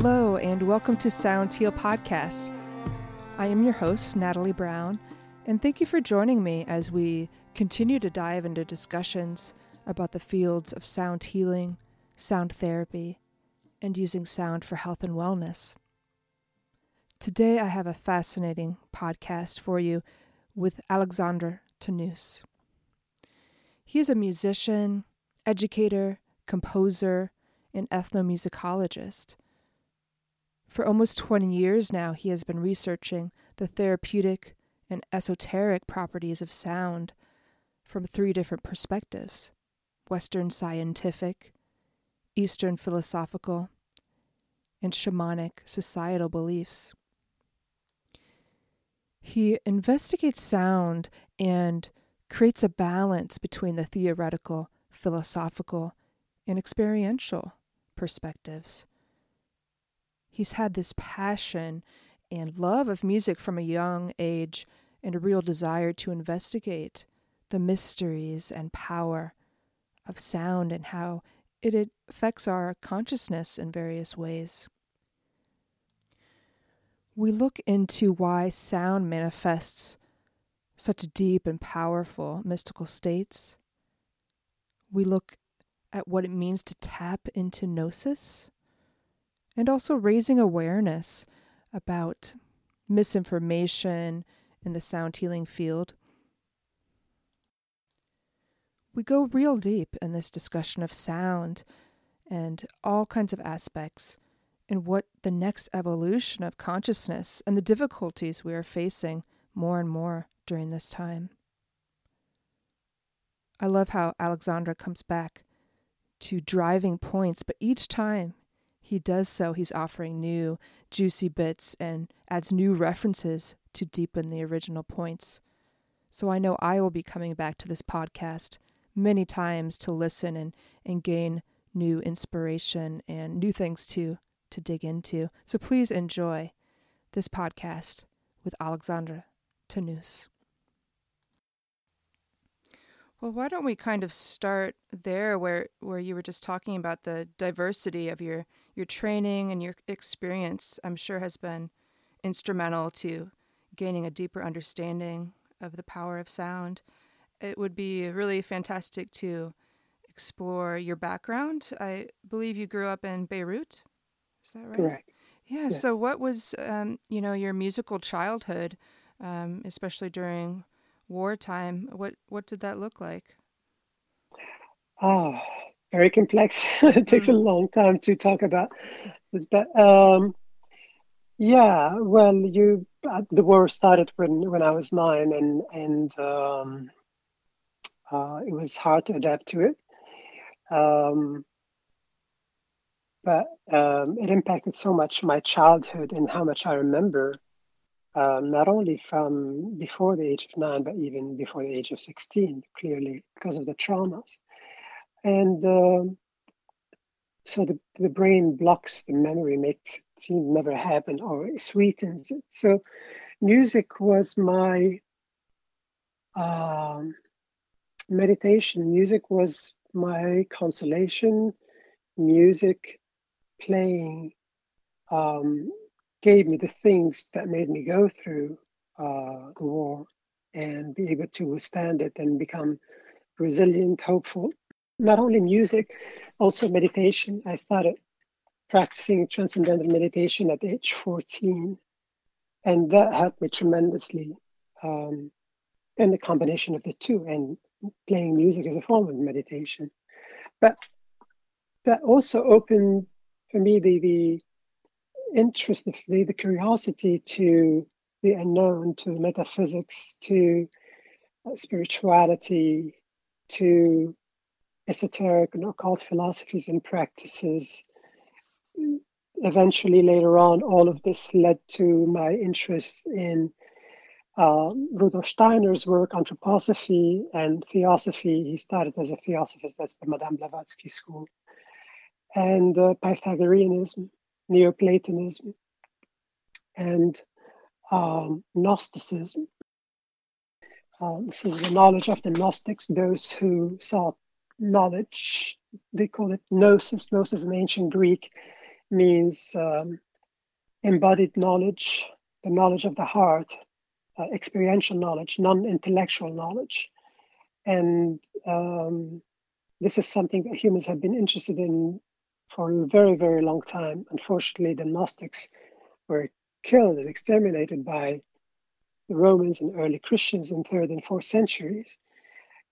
Hello, and welcome to Sounds Heal Podcast. I am your host, Natalie Brown, and thank you for joining me as we continue to dive into discussions about the fields of sound healing, sound therapy, and using sound for health and wellness. Today, I have a fascinating podcast for you with Alexandre Tannous. He is a musician, educator, composer, and ethnomusicologist. For almost 20 years now, he has been researching the therapeutic and esoteric properties of sound from three different perspectives Western scientific, Eastern philosophical, and shamanic societal beliefs. He investigates sound and creates a balance between the theoretical, philosophical, and experiential perspectives. He's had this passion and love of music from a young age and a real desire to investigate the mysteries and power of sound and how it affects our consciousness in various ways. We look into why sound manifests such deep and powerful mystical states. We look at what it means to tap into gnosis and also raising awareness about misinformation in the sound healing field. We go real deep in this discussion of sound and all kinds of aspects and what the next evolution of consciousness and the difficulties we are facing more and more during this time. I love how Alexandra comes back to driving points, but each time he does so, he's offering new, juicy bits and adds new references to deepen the original points. So I know I will be coming back to this podcast many times to listen and, and gain new inspiration and new things to to dig into. So please enjoy this podcast with Alexandra Tannous. Well, why don't we kind of start there where where you were just talking about the diversity of your your training and your experience I'm sure has been instrumental to gaining a deeper understanding of the power of sound. It would be really fantastic to explore your background. I believe you grew up in Beirut. Is that right? Correct. Yeah. Yes. So, what was um, you know your musical childhood, um, especially during wartime? What what did that look like? Ah, very complex. it takes mm. a long time to talk about this, but um, yeah. Well, you uh, the war started when when I was nine, and and um, uh, it was hard to adapt to it. Um, but um, it impacted so much my childhood and how much I remember, um, not only from before the age of nine, but even before the age of 16, clearly because of the traumas. And um, so the, the brain blocks the memory, makes it seem never happened or sweetens it. So music was my um, meditation, music was my consolation. Music playing um, gave me the things that made me go through uh, the war and be able to withstand it and become resilient, hopeful. Not only music, also meditation. I started practicing transcendental meditation at age 14, and that helped me tremendously. Um, and the combination of the two, and playing music as a form of meditation. But that also opened for me the the interest, the, the curiosity to the unknown, to metaphysics, to uh, spirituality, to esoteric and occult philosophies and practices. Eventually, later on, all of this led to my interest in uh, Rudolf Steiner's work, anthroposophy and theosophy. He started as a theosophist, that's the Madame Blavatsky school and uh, Pythagoreanism, Neoplatonism, and um, Gnosticism. Um, this is the knowledge of the Gnostics, those who sought knowledge. They call it gnosis. Gnosis in ancient Greek means um, embodied knowledge, the knowledge of the heart, uh, experiential knowledge, non intellectual knowledge. And um, this is something that humans have been interested in for a very, very long time. Unfortunately, the Gnostics were killed and exterminated by the Romans and early Christians in third and fourth centuries.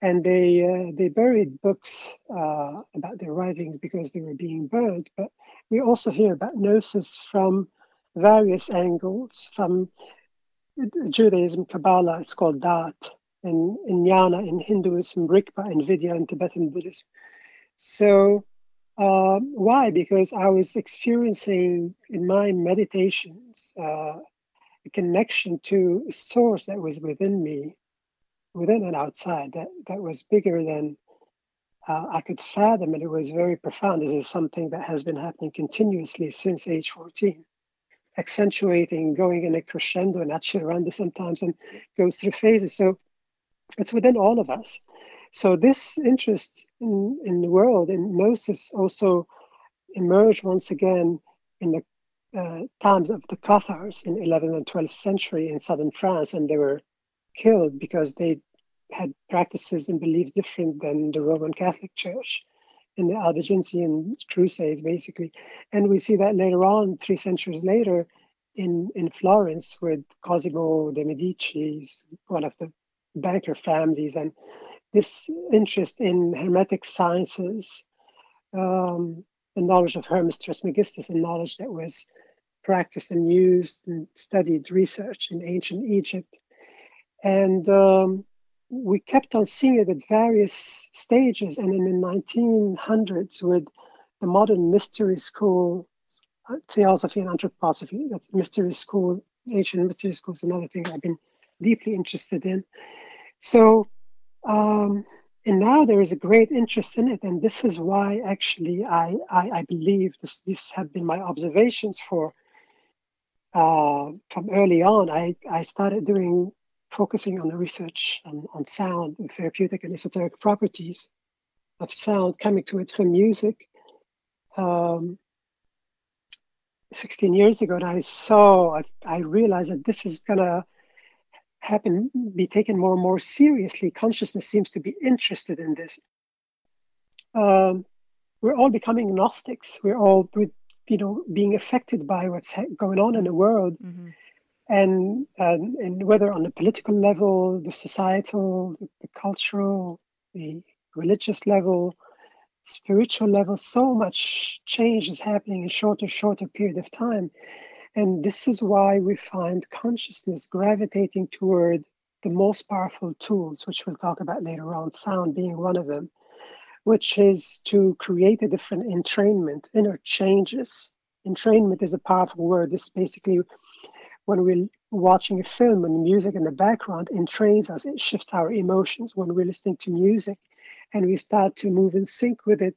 And they uh, they buried books uh, about their writings because they were being burned. But we also hear about gnosis from various angles. From Judaism, Kabbalah, it's called Da'at. In, in Jnana, in Hinduism, Rigpa, in Vidya, in Tibetan Buddhism. So uh, why? Because I was experiencing in my meditations uh, a connection to a source that was within me, within and outside, that, that was bigger than uh, I could fathom, and it was very profound. This is something that has been happening continuously since age 14, accentuating, going in a crescendo and actually around sometimes, and goes through phases. So it's within all of us. So this interest in, in the world in gnosis also emerged once again in the uh, times of the Cathars in 11th and 12th century in southern France, and they were killed because they had practices and beliefs different than the Roman Catholic Church in the Albigensian Crusades, basically. And we see that later on, three centuries later, in, in Florence with Cosimo de' Medici, one of the banker families, and this interest in Hermetic sciences, um, the knowledge of Hermes Trismegistus, and knowledge that was practiced and used and studied research in ancient Egypt. And um, we kept on seeing it at various stages. And in the 1900s, with the modern mystery school, theosophy and anthroposophy, that's mystery school, ancient mystery school is another thing I've been deeply interested in. So, um, and now there is a great interest in it. And this is why actually I, I, I believe this, these have been my observations for uh, from early on. I, I started doing focusing on the research on, on sound and therapeutic and esoteric properties of sound coming to it from music. Um, 16 years ago, and I saw, I, I realized that this is going to happen, be taken more and more seriously. Consciousness seems to be interested in this. Um, we're all becoming Gnostics. We're all, you know, being affected by what's going on in the world. Mm-hmm and, and, and whether on the political level, the societal, the, the cultural, the religious level, spiritual level, so much change is happening in shorter, shorter period of time. And this is why we find consciousness gravitating toward the most powerful tools, which we'll talk about later on, sound being one of them, which is to create a different entrainment, inner changes. Entrainment is a powerful word. This basically when we're watching a film and music in the background entrains us, it shifts our emotions. When we're listening to music and we start to move in sync with it,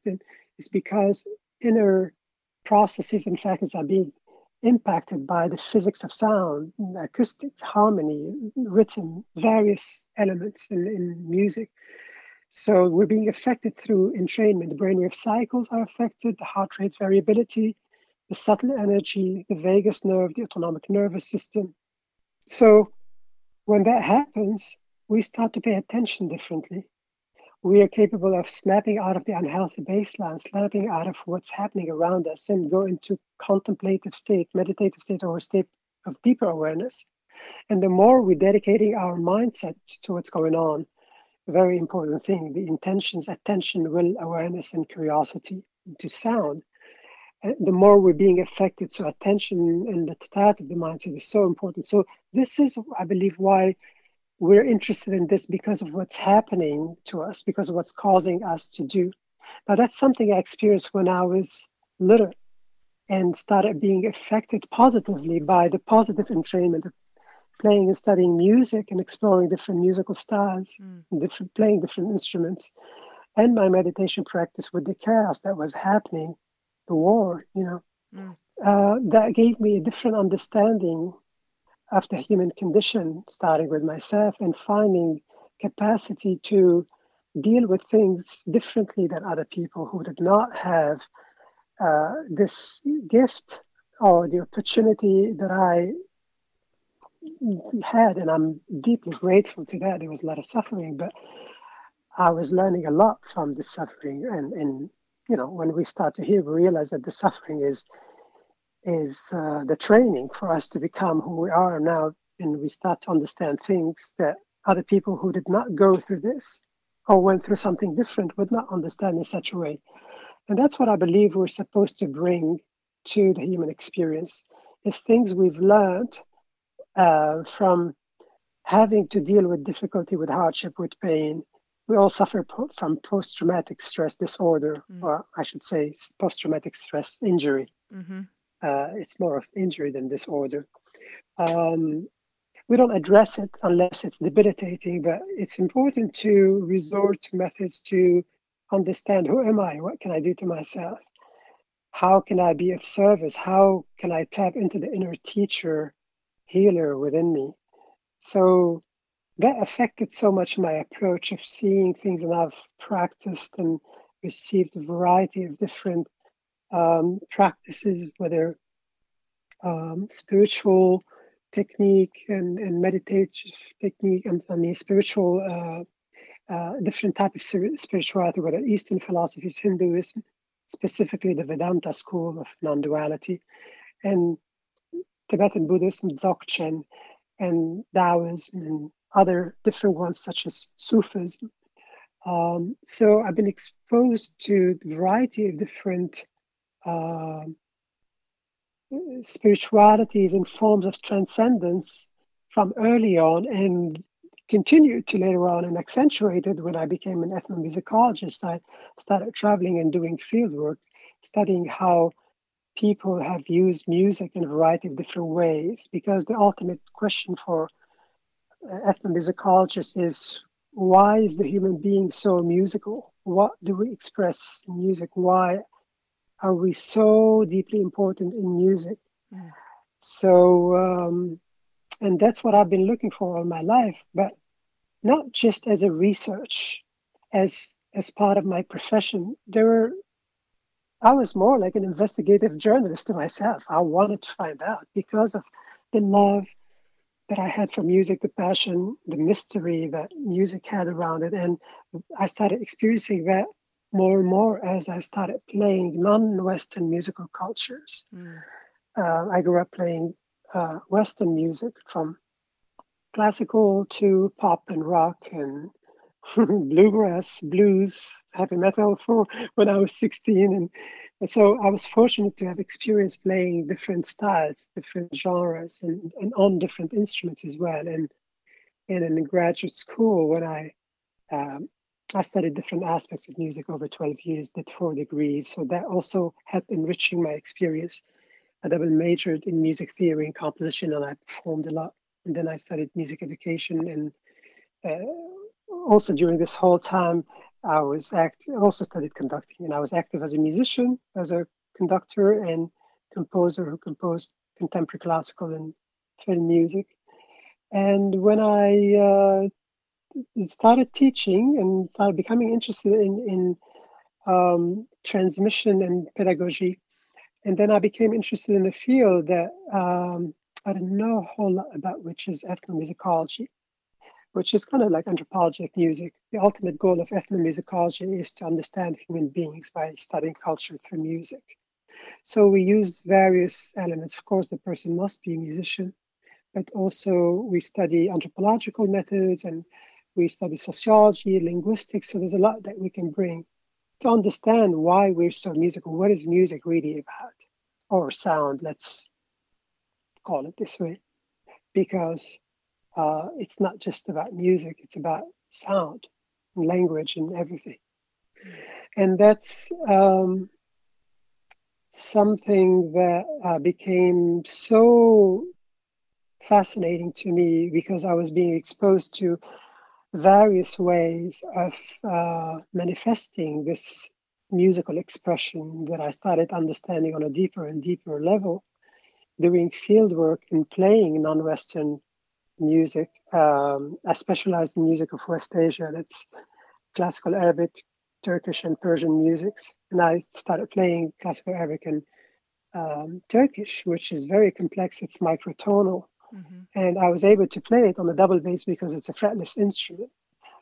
it's because inner processes and factors are being impacted by the physics of sound, acoustics, harmony, rhythm, various elements in, in music. So we're being affected through entrainment. The brainwave cycles are affected, the heart rate variability, the subtle energy, the vagus nerve, the autonomic nervous system. So when that happens, we start to pay attention differently. We are capable of snapping out of the unhealthy baseline, snapping out of what's happening around us, and go into contemplative state, meditative state, or a state of deeper awareness. And the more we're dedicating our mindset to what's going on, a very important thing, the intentions, attention, will, awareness, and curiosity to sound, the more we're being affected. So attention and the totality of the mindset is so important. So this is, I believe, why we're interested in this because of what's happening to us, because of what's causing us to do. Now that's something I experienced when I was little and started being affected positively by the positive entrainment of playing and studying music and exploring different musical styles, mm. and different playing different instruments, and my meditation practice with the chaos that was happening the war, you know, mm. uh, that gave me a different understanding of the human condition, starting with myself and finding capacity to deal with things differently than other people who did not have uh, this gift or the opportunity that I had, and I'm deeply grateful to that. There was a lot of suffering, but I was learning a lot from the suffering. And, and you know, when we start to heal, we realize that the suffering is is uh, the training for us to become who we are now, and we start to understand things that other people who did not go through this or went through something different would not understand in such a way. And that's what I believe we're supposed to bring to the human experience is things we've learned uh, from having to deal with difficulty, with hardship, with pain. We all suffer po- from post traumatic stress disorder, mm. or I should say, post traumatic stress injury. Mm-hmm. Uh, it's more of injury than disorder. Um, we don't address it unless it's debilitating, but it's important to resort to methods to understand who am I? What can I do to myself? How can I be of service? How can I tap into the inner teacher, healer within me? So that affected so much my approach of seeing things, and I've practiced and received a variety of different um, practices, whether um, spiritual technique and, and meditative technique and, and the spiritual uh, uh, different type of spirituality, whether Eastern philosophies, Hinduism, specifically the Vedanta school of non-duality, and Tibetan Buddhism, Dzogchen, and Taoism, and other different ones such as Sufism. Um, so I've been exposed to the variety of different uh, spiritualities and forms of transcendence from early on and continued to later on and accentuated when I became an ethnomusicologist. I started traveling and doing fieldwork, studying how people have used music in a variety of different ways. Because the ultimate question for ethnomusicologists is why is the human being so musical? What do we express in music? Why are we so deeply important in music? Mm. So, um, and that's what I've been looking for all my life, but not just as a research, as as part of my profession. There were, I was more like an investigative journalist to myself. I wanted to find out because of the love that I had for music, the passion, the mystery that music had around it, and I started experiencing that more and more as I started playing non-Western musical cultures. Mm. Uh, I grew up playing uh, Western music from classical to pop and rock and bluegrass, blues, heavy metal for when I was 16. And, and, so I was fortunate to have experience playing different styles, different genres, and, and on different instruments as well. And, and in graduate school, when I um, I studied different aspects of music over 12 years, did four degrees. So that also helped enriching my experience. I double majored in music theory and composition, and I performed a lot. And then I studied music education. And uh, also during this whole time, I was act also studied conducting, and I was active as a musician, as a conductor and composer who composed contemporary classical and film music. And when I uh, started teaching and started becoming interested in, in um, transmission and pedagogy. And then I became interested in a field that um, I didn't know a whole lot about, which is ethnomusicology, which is kind of like anthropologic music. The ultimate goal of ethnomusicology is to understand human beings by studying culture through music. So we use various elements. Of course, the person must be a musician, but also we study anthropological methods and we study sociology, linguistics, so there's a lot that we can bring to understand why we're so musical. What is music really about? Or sound, let's call it this way, because uh, it's not just about music, it's about sound and language and everything. And that's um, something that uh, became so fascinating to me because I was being exposed to various ways of uh, manifesting this musical expression that I started understanding on a deeper and deeper level, doing field work and playing non Western music. Um, I specialize in music of West Asia, that's classical Arabic, Turkish and Persian musics, and I started playing classical Arabic and um, Turkish, which is very complex. It's microtonal, mm-hmm. and I was able to play it on the double bass because it's a fretless instrument.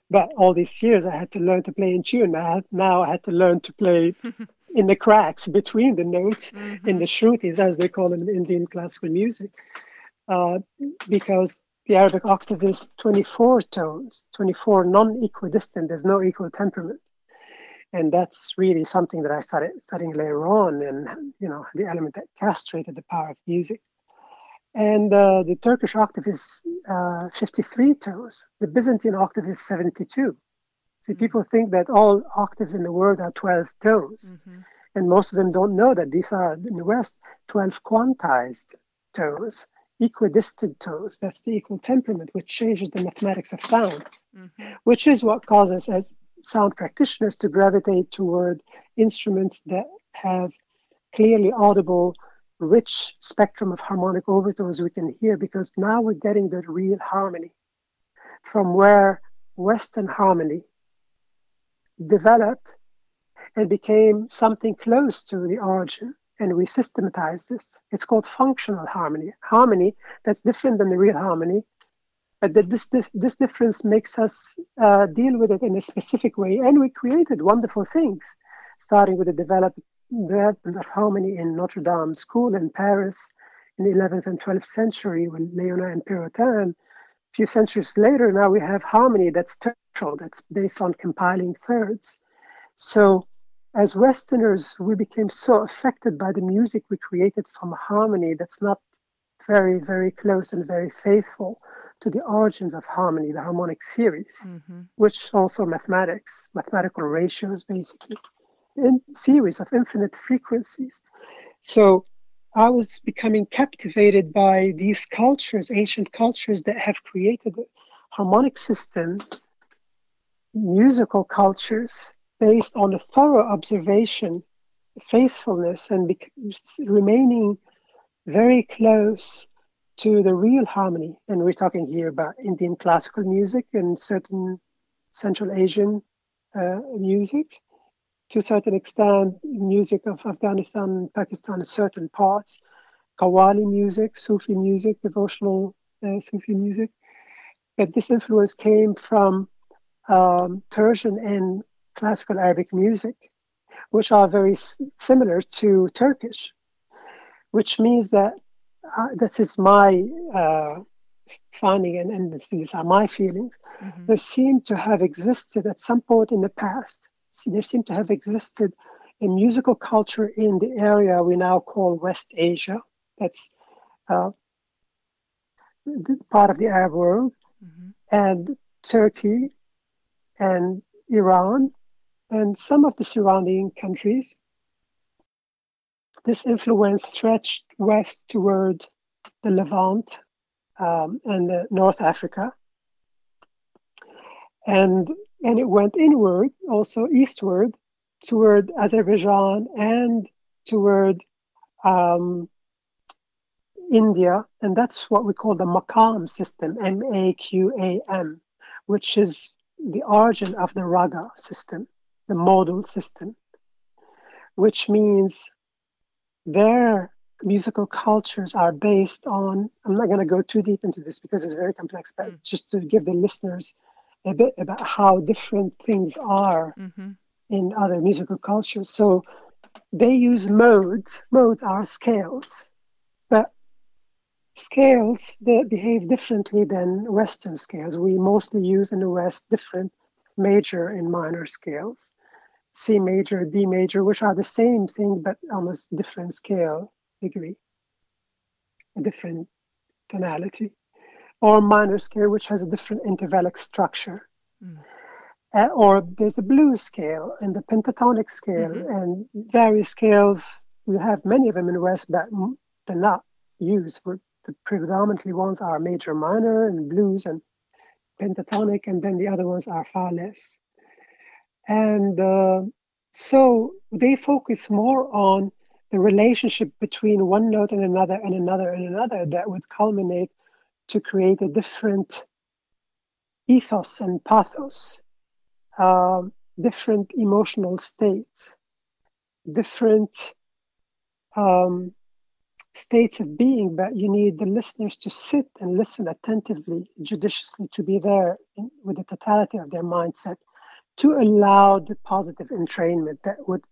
But all these years, I had to learn to play in tune. I now I had to learn to play in the cracks between the notes mm-hmm. in the shrutis, as they call them in Indian classical music, uh, because the Arabic octave is 24 tones, 24 non-equidistant. There's no equal temperament and that's really something that I started studying later on, and you know the element that castrated the power of music. And uh, the Turkish octave is uh, 53 tones. The Byzantine octave is 72. See, mm-hmm. people think that all octaves in the world are 12 tones, mm-hmm. and most of them don't know that these are in the West 12 quantized tones, equidistant tones. That's the equal temperament, which changes the mathematics of sound, mm-hmm. which is what causes, as sound practitioners to gravitate toward instruments that have clearly audible, rich spectrum of harmonic overtones we can hear because now we're getting the real harmony from where Western harmony developed and became something close to the origin. And we systematized this. It's called functional harmony, harmony that's different than the real harmony but that this, this difference makes us uh, deal with it in a specific way. And we created wonderful things, starting with the development of harmony in Notre Dame School in Paris in the 11th and 12th century with Léonin and Pérotin. A few centuries later, now we have harmony that's tertian, that's based on compiling thirds. So, as Westerners, we became so affected by the music we created from harmony that's not very, very close and very faithful to the origins of harmony, the harmonic series, mm-hmm. which also mathematics, mathematical ratios basically, in series of infinite frequencies. So I was becoming captivated by these cultures, ancient cultures that have created harmonic systems, musical cultures based on a thorough observation, faithfulness, and remaining very close to the real harmony. And we're talking here about Indian classical music and certain Central Asian uh, music. To a certain extent, music of Afghanistan, Pakistan, certain parts, Qawwali music, Sufi music, devotional uh, Sufi music. But this influence came from um, Persian and classical Arabic music, which are very s- similar to Turkish, which means that uh, this is my uh, finding, and, and these are my feelings. Mm-hmm. There seem to have existed at some point in the past. There seem to have existed a musical culture in the area we now call West Asia. That's uh, part of the Arab world, mm-hmm. and Turkey, and Iran, and some of the surrounding countries this influence stretched west toward the Levant um, and North Africa. And, and it went inward, also eastward, toward Azerbaijan and toward um, India. And that's what we call the Maqam system, M A Q A M, which is the origin of the Raga system, the modal system, which means their musical cultures are based on i'm not going to go too deep into this because it's very complex but mm. just to give the listeners a bit about how different things are mm-hmm. in other musical cultures so they use modes modes are scales but scales that behave differently than western scales we mostly use in the west different major and minor scales C major, D major, which are the same thing but almost different scale degree, a different tonality, or minor scale, which has a different intervallic structure. Mm. Uh, or there's a blues scale and the pentatonic scale mm-hmm. and various scales. We have many of them in the West, but they're not used. For the predominantly ones are major, minor, and blues and pentatonic, and then the other ones are far less. And uh, so they focus more on the relationship between one note and another and another and another that would culminate to create a different ethos and pathos. Um, different emotional states, different um, states of being, but you need the listeners to sit and listen attentively, judiciously, to be there in, with the totality of their mindset to allow the positive entrainment that would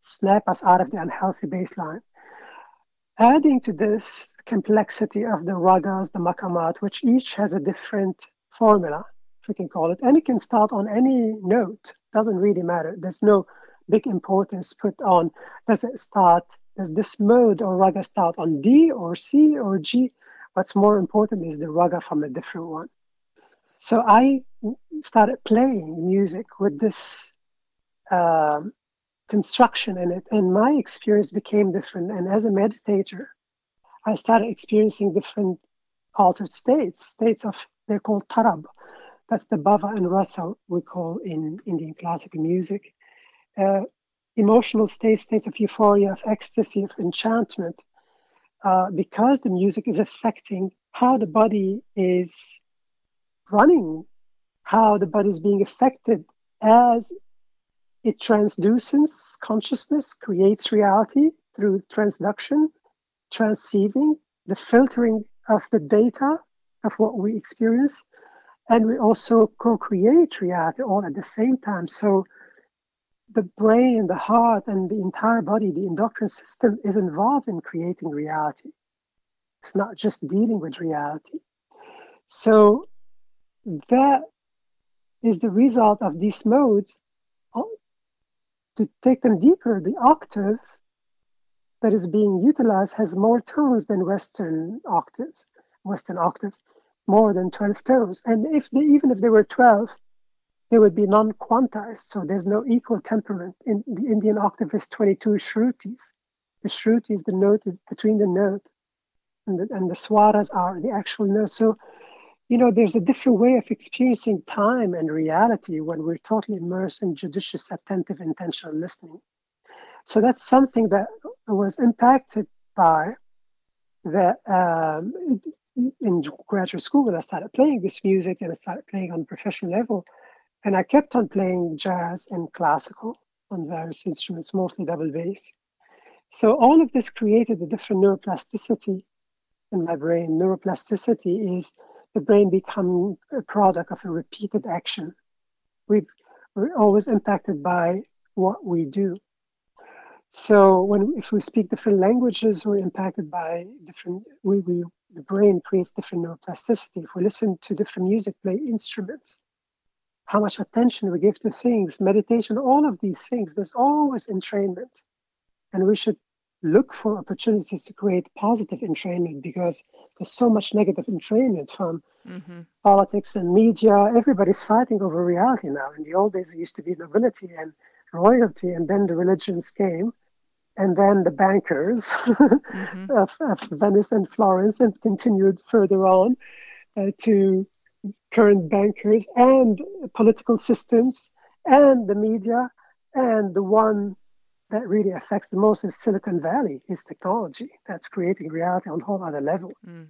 snap us out of the unhealthy baseline. Adding to this complexity of the ragas, the maqamat, which each has a different formula, if we can call it, and it can start on any note, doesn't really matter. There's no big importance put on does it start, does this mode or raga start on D or C or G? What's more important is the raga from a different one. So I started playing music with this um, construction in it, and my experience became different. And as a meditator, I started experiencing different altered states, states of they're called tarab. That's the bhava and rasa we call in Indian classical music. Uh, emotional states, states of euphoria, of ecstasy, of enchantment, uh, because the music is affecting how the body is running, how the body is being affected as it transduces consciousness, creates reality through transduction, transceiving, the filtering of the data of what we experience, and we also co-create reality all at the same time. So the brain, the heart, and the entire body, the endocrine system is involved in creating reality. It's not just dealing with reality. So that is the result of these modes. Oh, to take them deeper, the octave that is being utilized has more tones than Western octaves. Western octave, more than 12 tones. And if they, even if there were 12, they would be non-quantized. So there's no equal temperament. In the Indian octave is 22 shrutis. The shruti is the note between the note, and the, and the swaras are the actual notes. So, you know, there's a different way of experiencing time and reality when we're totally immersed in judicious, attentive, intentional listening. So that's something that was impacted by that um, in graduate school when I started playing this music and I started playing on a professional level and I kept on playing jazz and classical on various instruments, mostly double bass. So all of this created a different neuroplasticity in my brain. Neuroplasticity is the brain becoming a product of a repeated action. we are always impacted by what we do. So when if we speak different languages, we're impacted by different. We, we the brain creates different neuroplasticity. If we listen to different music, play instruments, how much attention we give to things, meditation, all of these things, there's always entrainment. And we should look for opportunities to create positive entrainment because there's so much negative entrainment from mm-hmm. politics and media. Everybody's fighting over reality now. In the old days, it used to be nobility and royalty, and then the religions came, and then the bankers mm-hmm. of, of, Venice and Florence, and continued further on uh, to current bankers and political systems and the media and the one that really affects the most is Silicon Valley, is technology that's creating reality on a whole other level. Mm.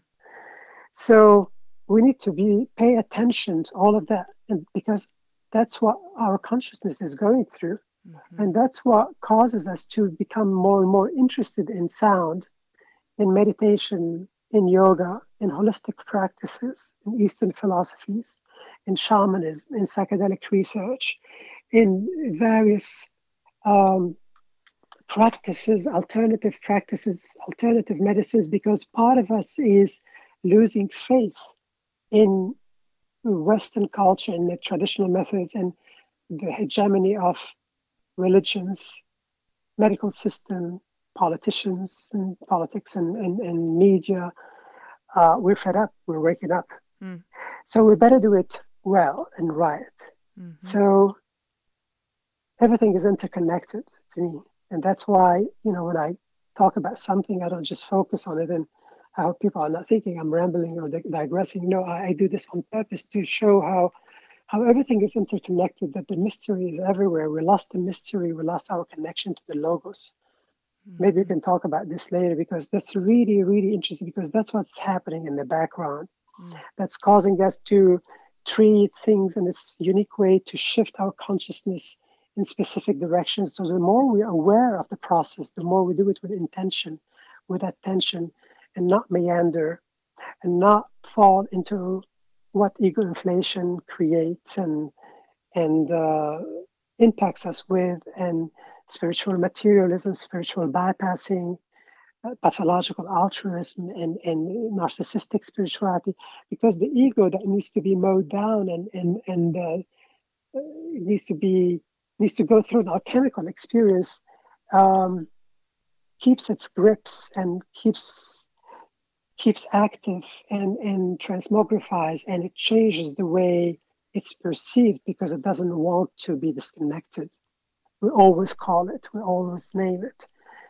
So we need to be pay attention to all of that, and because that's what our consciousness is going through, mm-hmm. and that's what causes us to become more and more interested in sound, in meditation, in yoga, in holistic practices, in Eastern philosophies, in shamanism, in psychedelic research, in various um, practices, alternative practices, alternative medicines, because part of us is losing faith in Western culture and the traditional methods and the hegemony of religions, medical system, politicians and politics and, and, and media, uh, we're fed up, we're waking up. Mm. So we better do it well and right. Mm-hmm. So everything is interconnected to me. And that's why, you know, when I talk about something, I don't just focus on it and I hope people are not thinking I'm rambling or digressing. No, I, I do this on purpose to show how how everything is interconnected, that the mystery is everywhere. We lost the mystery, we lost our connection to the logos. Maybe we can talk about this later because that's really, really interesting because that's what's happening in the background. Mm. That's causing us to treat things in this unique way to shift our consciousness in specific directions. So the more we're aware of the process, the more we do it with intention, with attention, and not meander, and not fall into what ego inflation creates and and uh, impacts us with, and spiritual materialism, spiritual bypassing, uh, pathological altruism, and, and narcissistic spirituality, because the ego that needs to be mowed down and and and uh, needs to be needs to go through an alchemical experience, um, keeps its grips and keeps keeps active and and transmogrifies, and it changes the way it's perceived because it doesn't want to be disconnected. We always call it, we always name it.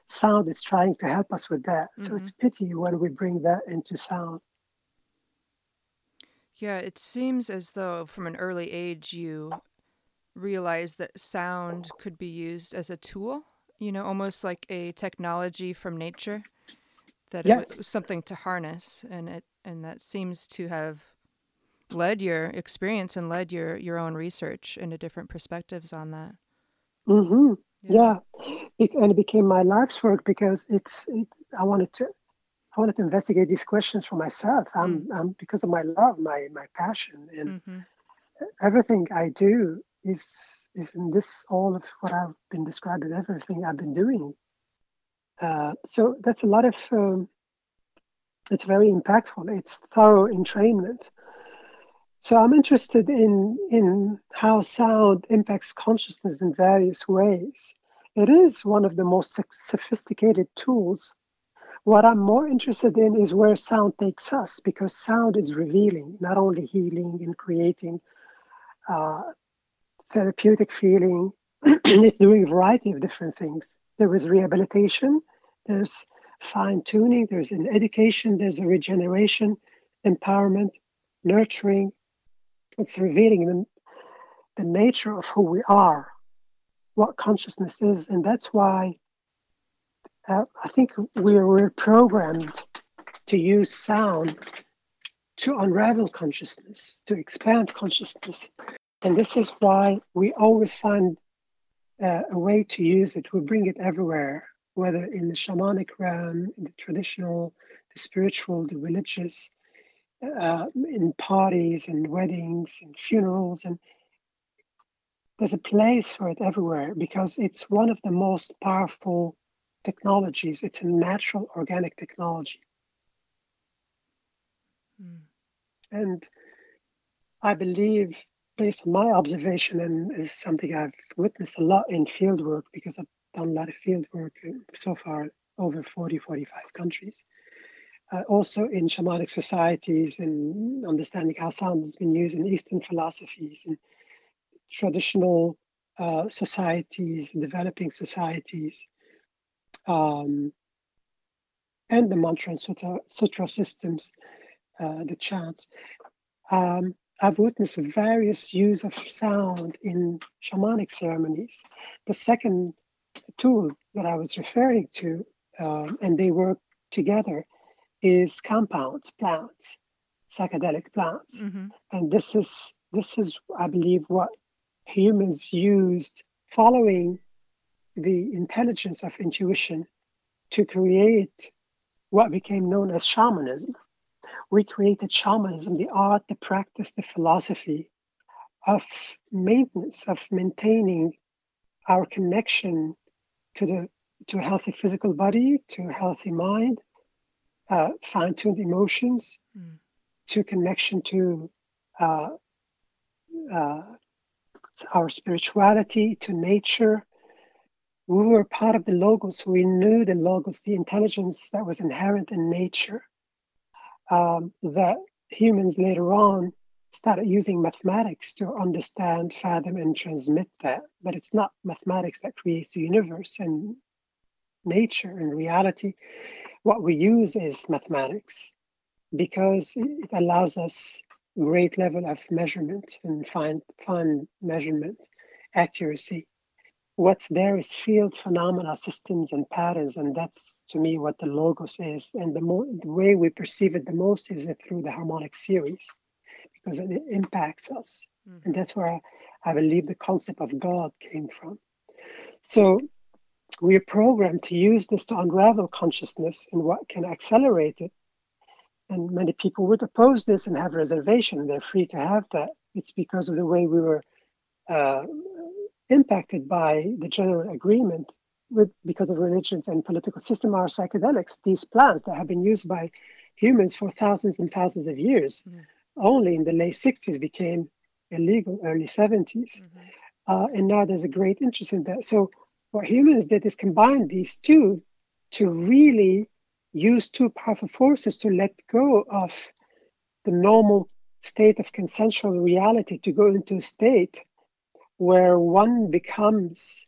Sound is trying to help us with that. Mm-hmm. So it's mm-hmm. pity when we bring that into sound. Yeah, it seems as though from an early age you realized that sound could be used as a tool, you know, almost like a technology from nature that yes. it was something to harness and it and that seems to have led your experience and led your your own research into different perspectives on that. Mhm. Yeah. yeah. It, and it became my life's work because it's it, I wanted to I wanted to investigate these questions for myself. I'm, mm. I'm because of my love, my my passion, and mm-hmm. everything I do is is in this all of what I've been describing, everything I've been doing. Uh, so that's a lot of. Um, it's very impactful. It's thorough entrainment. So I'm interested in in how sound impacts consciousness in various ways. It is one of the most sophisticated tools. What I'm more interested in is where sound takes us, because sound is revealing, not only healing and creating uh, therapeutic feeling. And it's doing a variety of different things. There is rehabilitation, there's fine tuning, there's an education, there's a regeneration, empowerment, nurturing. It's revealing the, the nature of who we are, what consciousness is. And that's why uh, I think we're, we're programmed to use sound to unravel consciousness, to expand consciousness. And this is why we always find uh, a way to use it. We bring it everywhere, whether in the shamanic realm, in the traditional, the spiritual, the religious, uh, in parties and weddings and funerals. And there's a place for it everywhere because it's one of the most powerful technologies. It's a natural organic technology. Mm. And I believe based on my observation and is something I've witnessed a lot in field work because I've done a lot of field work so far over 40, 45 countries. Uh, also in shamanic societies and understanding how sound has been used in Eastern philosophies and traditional uh, societies, developing societies, um, and the mantra and sutra, sutra systems, uh, the chants. Um, I've witnessed various use of sound in shamanic ceremonies. The second tool that I was referring to, um, and they work together, is compounds, plants, psychedelic plants, mm-hmm. and this is this is, I believe, what humans used following the intelligence of intuition to create what became known as shamanism we created shamanism, the art, the practice, the philosophy of maintenance, of maintaining our connection to the to a healthy physical body, to a healthy mind, uh, fine-tuned emotions, mm. to connection to uh, uh, our spirituality, to nature. We were part of the logos. We knew the logos, the intelligence that was inherent in nature um, that humans later on started using mathematics to understand, fathom, and transmit that. But it's not mathematics that creates the universe and nature and reality. What we use is mathematics because it allows us great level of measurement and fine fine measurement accuracy what's there is field phenomena systems and patterns and that's to me what the logos is and the, mo- the way we perceive it the most is through the harmonic series because it impacts us mm-hmm. and that's where I, I believe the concept of God came from. So we are programmed to use this to unravel consciousness and what can accelerate it. And many people would oppose this and have reservation. They're free to have that. It's because of the way we were uh, impacted by the general agreement with because of religions and political system are psychedelics. These plants that have been used by humans for thousands and thousands of years, mm. only in the late 60s became illegal, early 70s. Mm-hmm. Uh, and now there's a great interest in that. So what humans did is combine these two to really use two powerful forces to let go of the normal state of consensual reality to go into a state where one becomes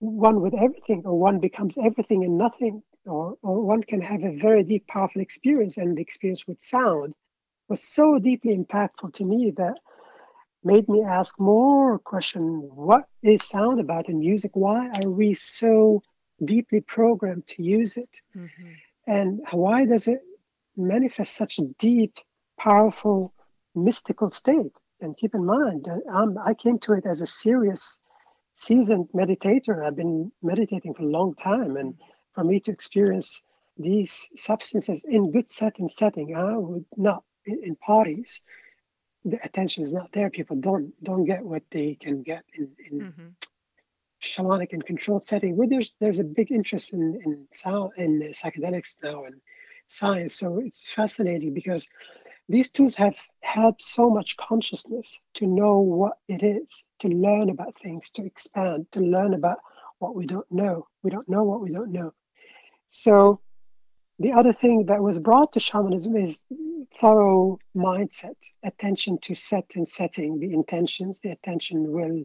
one with everything or one becomes everything and nothing or, or one can have a very deep powerful experience and the experience with sound was so deeply impactful to me that made me ask more question what is sound about in music? Why are we so deeply programmed to use it? Mm-hmm. and why does it manifest such a deep powerful mystical state and keep in mind um, i came to it as a serious seasoned meditator i've been meditating for a long time and for me to experience these substances in good set and setting i would not in, in parties the attention is not there. People don't don't get what they can get in, in mm-hmm. shamanic and controlled setting. Where there's there's a big interest in in sound in psychedelics now and science. So it's fascinating because these tools have helped so much consciousness to know what it is, to learn about things, to expand, to learn about what we don't know. We don't know what we don't know. So the other thing that was brought to shamanism is thorough mindset, attention to set and setting, the intentions, the attention will.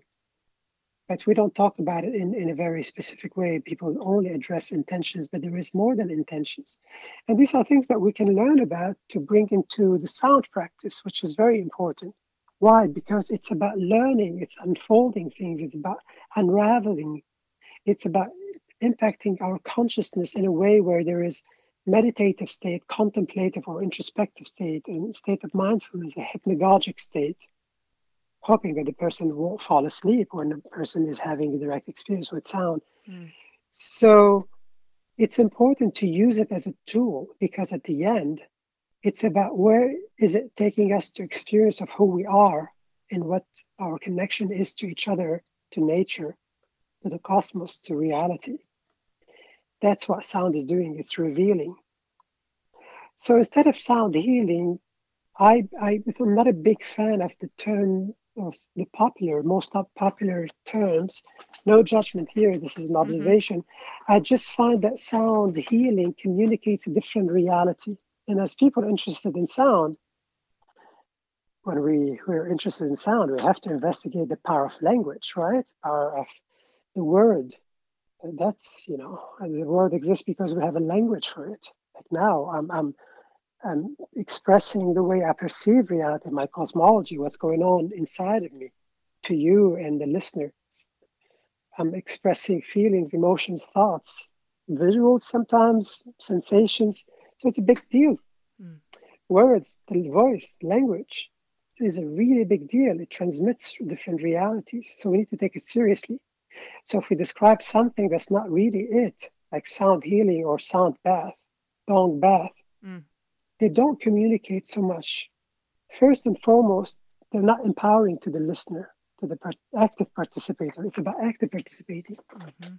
But we don't talk about it in, in a very specific way. People only address intentions, but there is more than intentions. And these are things that we can learn about to bring into the sound practice, which is very important. Why? Because it's about learning, it's unfolding things, it's about unraveling, it's about impacting our consciousness in a way where there is meditative state, contemplative or introspective state, and state of mindfulness, a hypnagogic state, hoping that the person won't fall asleep when the person is having a direct experience with sound. Mm. So it's important to use it as a tool because at the end, it's about where is it taking us to experience of who we are and what our connection is to each other, to nature, to the cosmos, to reality. That's what sound is doing, it's revealing. So instead of sound healing, I, I, am not a big fan of the term of the popular, most popular terms. No judgment here, this is an mm-hmm. observation. Mm-hmm. I just find that sound healing communicates a different reality. And as people interested in sound, when we, we're interested in sound, we have to investigate the power of language, right? Power of the word, that's you know the word exists because we have a language for it like now i'm i'm i'm expressing the way i perceive reality my cosmology what's going on inside of me to you and the listeners. i'm expressing feelings emotions thoughts visuals sometimes sensations so it's a big deal mm. words the voice language is a really big deal it transmits different realities so we need to take it seriously so if we describe something that's not really it, like sound healing or sound bath, gong bath, mm. They don't communicate so much. First and foremost, they're not empowering to the listener, to the active participator. It's about active participating. Mm-hmm.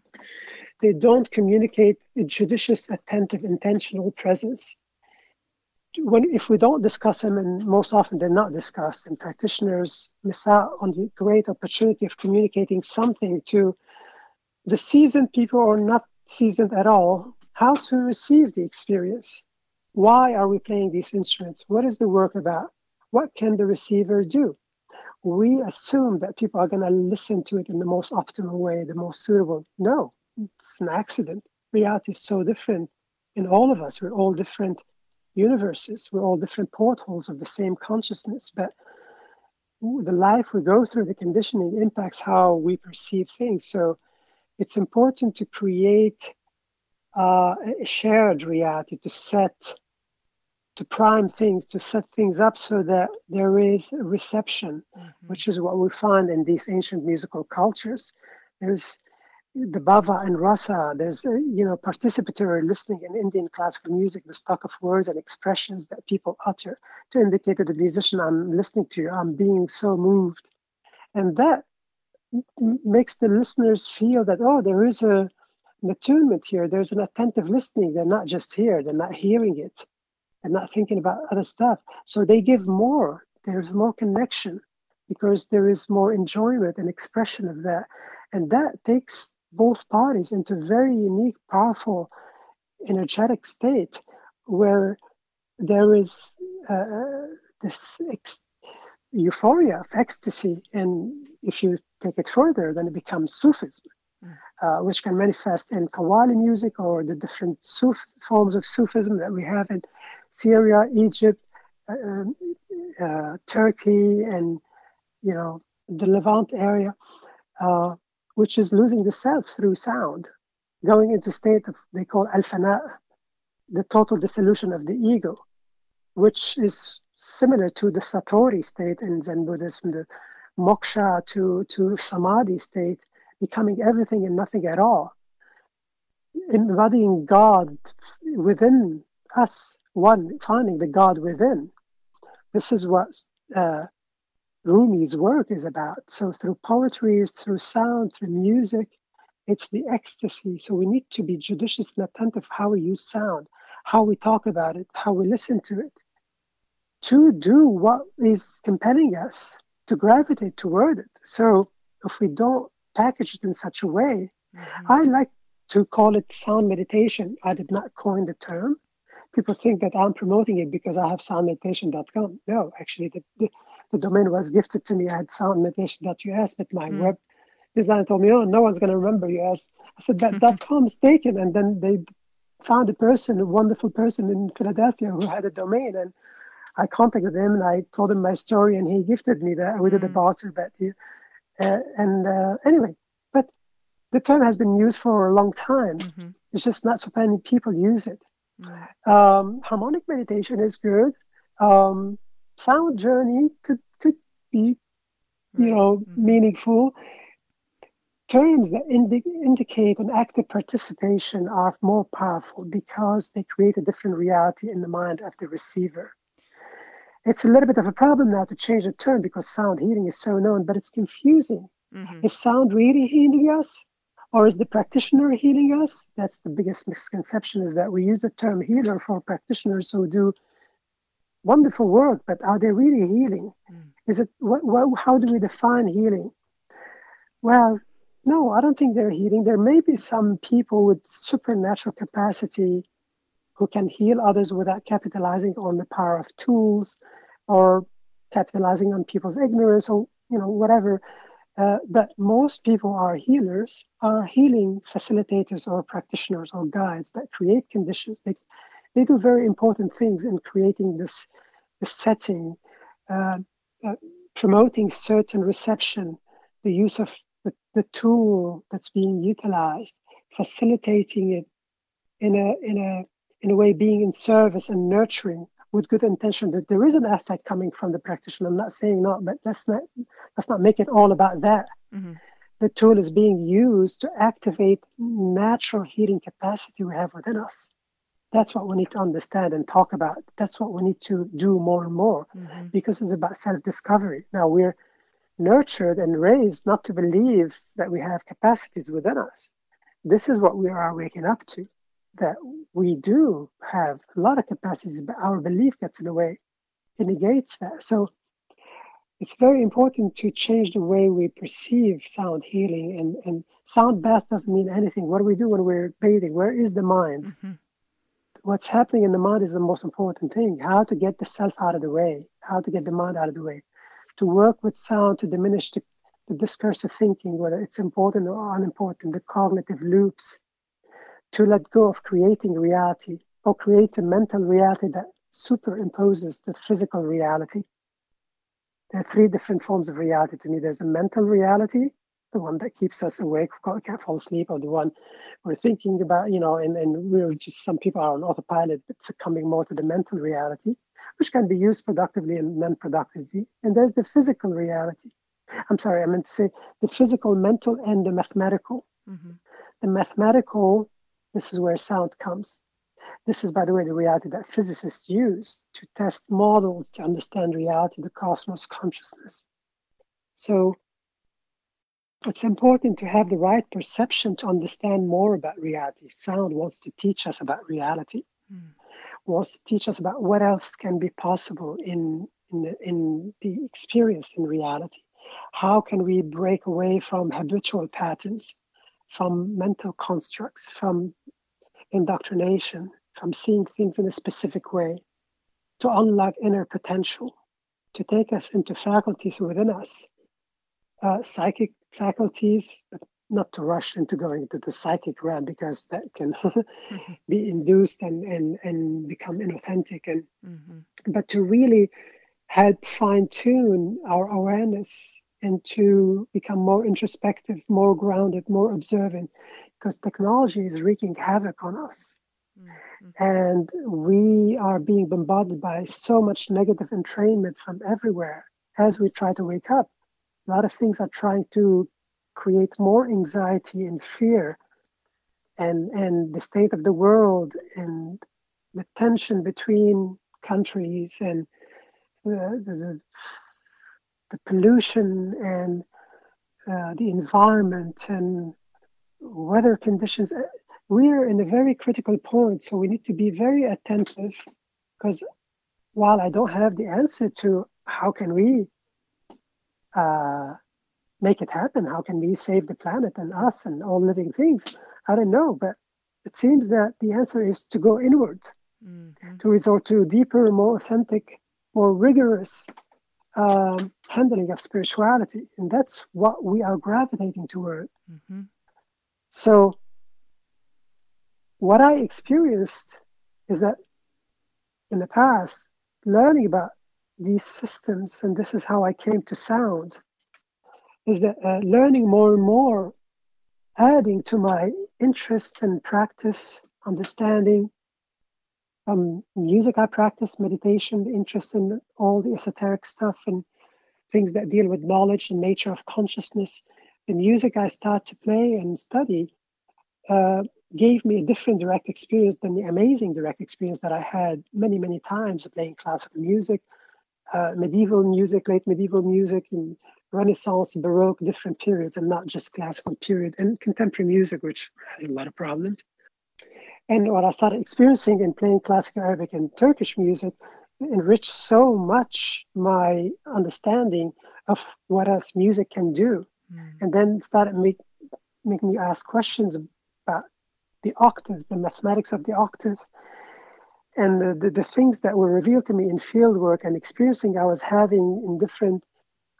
They don't communicate a judicious, attentive, intentional presence when if we don't discuss them, and most often they're not discussed, and practitioners miss out on the great opportunity of communicating something to the seasoned people or not seasoned at all, how to receive the experience. Why are we playing these instruments? What is the work about? What can the receiver do? We assume that people are going to listen to it in the most optimal way, the most suitable. No, it's an accident. Reality is so different in all of us. We're all different universes. We're all different portholes of the same consciousness, but the life we go through, the conditioning impacts how we perceive things. So it's important to create uh, a shared reality, to set to prime things, to set things up so that there is reception, mm-hmm. which is what we find in these ancient musical cultures. There's the bhava and rasa. There's uh, you know participatory listening in Indian classical music, the stock of words and expressions that people utter to indicate to the musician, "I'm listening to you. I'm being so moved," and that makes the listeners feel that oh, there is a an attunement here. There's an attentive listening. They're not just here. They're not hearing it and not thinking about other stuff. So they give more. There's more connection because there is more enjoyment and expression of that. And that takes both parties into very unique, powerful, energetic state where there is uh, this ex- euphoria of ecstasy. And if you take it further, then it becomes Sufism. Mm. Uh, which can manifest in Qawwali music or the different Suf forms of Sufism that we have in Syria, Egypt, uh, um, uh, Turkey, and you know the Levant area, uh, which is losing the self through sound, going into state of they call al-fana, the total dissolution of the ego, which is similar to the satori state in Zen Buddhism, the moksha to to samadhi state, becoming everything and nothing at all, embodying God within us one finding the God within. This is what uh, Rumi's work is about. So through poetry, through sound, through music, it's the ecstasy. So we need to be judicious and attentive how we use sound, how we talk about it, how we listen to it, to do what is compelling us to gravitate toward it. So if we don't package it in such a way, mm-hmm. I like to call it sound meditation. I did not coin the term people think that I'm promoting it because I have soundmeditation.com. No, actually, the, the, the, domain was gifted to me. I had soundmeditation.us, but my mm. web designer told me, oh, no one's going to remember US. I said, that .com is taken. And then they found a person, a wonderful person in Philadelphia who had a domain. And I contacted him and I told him my story and he gifted me that. We did mm. a barter bet. Uh, and uh, anyway, but the term has been used for a long time. Mm-hmm. It's just not so many people use it. Mm. Um, harmonic meditation is good. Um, sound journey could could be, you know, mm-hmm. meaningful. Terms that indi- indicate an active participation are more powerful because they create a different reality in the mind of the receiver. It's a little bit of a problem now to change the term because sound healing is so known, but it's confusing. Mm-hmm. Is sound really healing us? Or is the practitioner healing us? That's the biggest misconception is that we use the term healer for practitioners who do wonderful work, but are they really healing? Mm. Is it what, what, how do we define healing? Well, no, I don't think they're healing. There may be some people with supernatural capacity who can heal others without capitalizing on the power of tools or capitalizing on people's ignorance or you know whatever uh, but most people are healers, are healing facilitators or practitioners or guides that create conditions. They, they do very important things in creating this, this setting, uh, uh, promoting certain reception, the use of the, the tool that's being utilized, facilitating it in a, in, a, in a way, being in service and nurturing with good intention that there is an effect coming from the practitioner. I'm not saying not, but let's not let's not make it all about that. Mm-hmm. The tool is being used to activate natural healing capacity we have within us. That's what we need to understand and talk about. That's what we need to do more and more mm-hmm. because it's about self discovery. Now we're nurtured and raised not to believe that we have capacities within us. This is what we are waking up to that we do have a lot of capacities, but our belief gets in the way. It negates that. So it's very important to change the way we perceive sound healing and, and sound bath doesn't mean anything. What do we do when we're bathing? Where is the mind? Mm-hmm. What's happening in the mind is the most important thing. How to get the self out of the way, how to get the mind out of the way. To work with sound to diminish the, the discursive thinking, whether it's important or unimportant, the cognitive loops, to let go of creating reality or create a mental reality that superimposes the physical reality. There are three different forms of reality to me there's a mental reality, the one that keeps us awake, can't fall asleep, or the one we're thinking about, you know, and, and we're just some people are on autopilot, but succumbing more to the mental reality, which can be used productively and non productively. And there's the physical reality. I'm sorry, I meant to say the physical, mental, and the mathematical. Mm-hmm. The mathematical, this is where sound comes. This is, by the way, the reality that physicists use to test models to understand reality, the cosmos, consciousness. So it's important to have the right perception to understand more about reality. Sound wants to teach us about reality, mm. wants to teach us about what else can be possible in, in, the, in the experience in reality. How can we break away from habitual patterns, from mental constructs, from indoctrination, from seeing things in a specific way, to unlock inner potential, to take us into faculties within us, uh, psychic faculties, but not to rush into going into the psychic realm because that can mm-hmm. be induced and, and, and become inauthentic and mm-hmm. but to really help fine tune our awareness and to become more introspective, more grounded, more observant, because technology is wreaking havoc on us. Mm-hmm. And we are being bombarded by so much negative entrainment from everywhere as we try to wake up. A lot of things are trying to create more anxiety and fear and, and the state of the world and the tension between countries and the, the, the pollution and uh, the environment and weather conditions. Uh, we're in a very critical point, so we need to be very attentive because while I don't have the answer to how can we uh, make it happen, how can we save the planet and us and all living things, I don't know, but it seems that the answer is to go inward, mm-hmm. to resort to deeper, more authentic, more rigorous um, handling of spirituality. And that's what we are gravitating toward. Mm-hmm. So, what I experienced is that in the past, learning about these systems, and this is how I came to sound, is that uh, learning more and more, adding to my interest and practice, understanding, um, music I practice, meditation, interest in all the esoteric stuff and things that deal with knowledge and nature of consciousness. The music I start to play and study uh, gave me a different direct experience than the amazing direct experience that I had many, many times playing classical music, uh, medieval music, late medieval music, in Renaissance, Baroque, different periods, and not just classical period, and contemporary music, which has a lot of problems. And what I started experiencing in playing classical Arabic and Turkish music enriched so much my understanding of what else music can do. Mm. And then started make, making me ask questions about the octaves, the mathematics of the octave, and the, the, the, things that were revealed to me in field work and experiencing I was having in different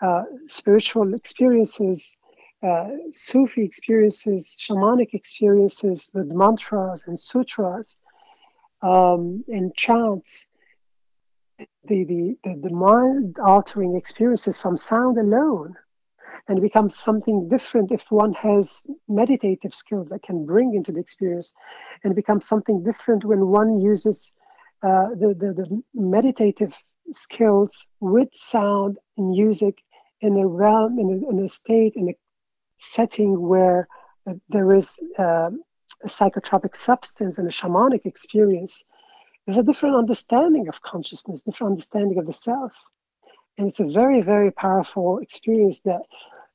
uh, spiritual experiences uh, Sufi experiences, shamanic experiences with mantras and sutras um, and chants, the, the, the, the mind altering experiences from sound alone and becomes something different if one has meditative skills that can bring into the experience and becomes something different when one uses uh, the, the, the meditative skills with sound and music in a realm, in a, in a state, in a setting where uh, there is uh, a psychotropic substance and a shamanic experience, there's a different understanding of consciousness, different understanding of the self. And it's a very, very powerful experience that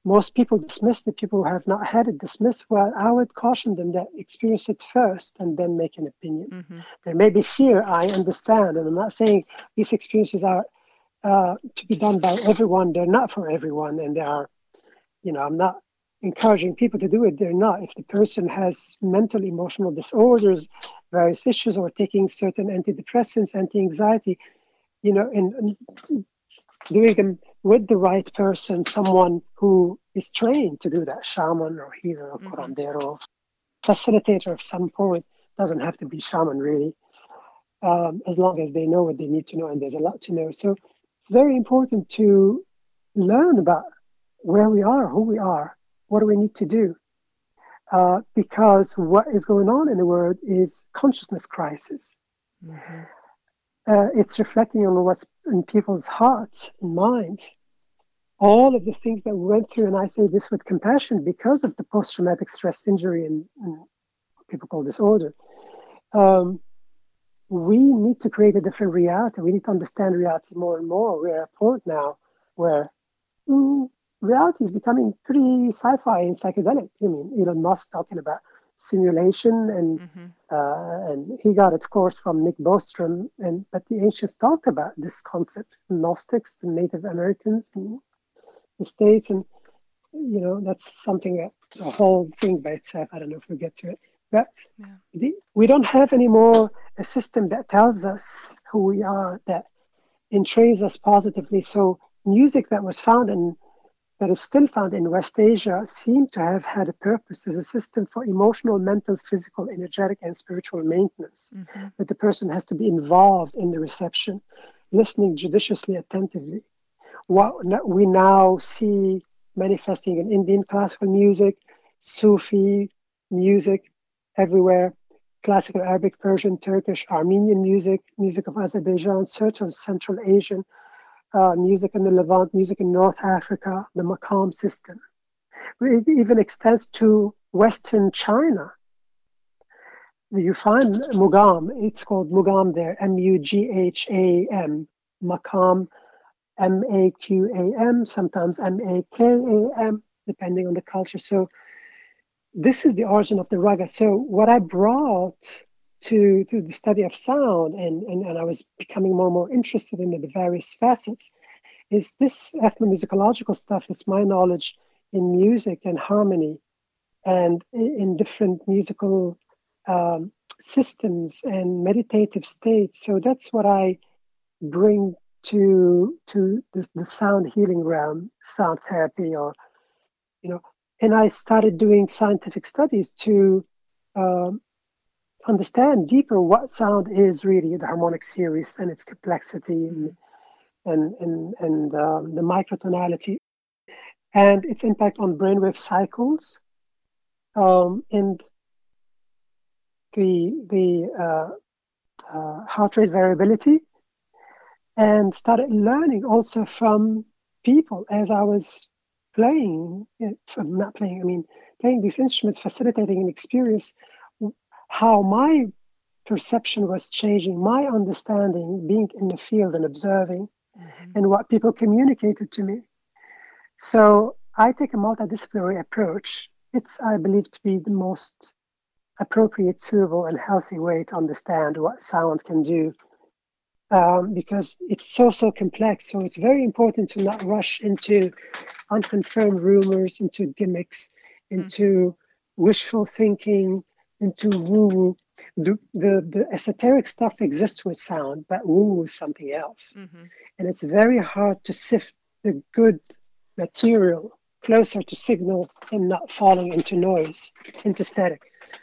most people dismiss the people who have not had it dismiss well i would caution them that experience it first and then make an opinion mm-hmm. there may be fear i understand and i'm not saying these experiences are uh, to be done by everyone they're not for everyone and they are you know i'm not encouraging people to do it, they're not. If the person has mental, emotional disorders, various issues, or taking certain antidepressants, anti-anxiety, you know, and, and doing them with the right person, someone who is trained to do that, shaman or healer or mm-hmm. curandero, facilitator of some point, doesn't have to be shaman really, um, as long as they know what they need to know, and there's a lot to know. So it's very important to learn about where we are, who we are, what do we need to do? Uh, because what is going on in the world is consciousness crisis. Mm-hmm. Uh, it's reflecting on what's in people's hearts and minds. All of the things that we went through, and I say this with compassion because of the post-traumatic stress injury and, and people call disorder. Um, we need to create a different reality. We need to understand reality more and more. We're at a point now where mm, reality is becoming pretty sci-fi and psychedelic. I mean, Elon Musk talking about simulation, and mm-hmm. uh, and he got it, of course, from Nick Bostrom. And but the ancients talked about this concept, Gnostics, the Native Americans, and the states, and you know that's something that a whole thing by itself. I don't know if we'll get to it. But yeah. the, we don't have anymore a system that tells us who we are, that entrains us positively. So music that was found in that is still found in West Asia seem to have had a purpose as a system for emotional, mental, physical, energetic, and spiritual maintenance. Mm-hmm. That the person has to be involved in the reception, listening judiciously, attentively. What we now see manifesting in Indian classical music, Sufi music, everywhere classical Arabic, Persian, Turkish, Armenian music, music of Azerbaijan, certain Central Asian, uh, music in the Levant, music in North Africa, the Makam system. It even extends to Western China. You find Mugam, it's called Mugam there, M U G H A M, Makam, M A Q A M, sometimes M A K A M, depending on the culture. So this is the origin of the raga. So what I brought to, to the study of sound and, and, and I was becoming more and more interested in the various facets is this ethnomusicological stuff. It's my knowledge in music and harmony and in different musical um, systems and meditative states. So that's what I bring to to the, the sound healing realm, sound therapy, or you know, and I started doing scientific studies to um, understand deeper what sound is really the harmonic series and its complexity and and and, and um, the microtonality and its impact on brainwave cycles um, and the the uh, uh, heart rate variability and started learning also from people as I was playing, from not playing, I mean, playing these instruments, facilitating an experience, how my perception was changing, my understanding, being in the field and observing, mm-hmm. and what people communicated to me. So I take a multidisciplinary approach. It's, I believe, to be the most appropriate, suitable, and healthy way to understand what sound can do um, because it's so so complex. So it's very important to not rush into unconfirmed rumors, into gimmicks, into mm-hmm. wishful thinking, into woo woo. The, the, the esoteric stuff exists with sound, but woo woo is something else. Mm-hmm. And it's very hard to sift the good material closer to signal and not falling into noise, into static.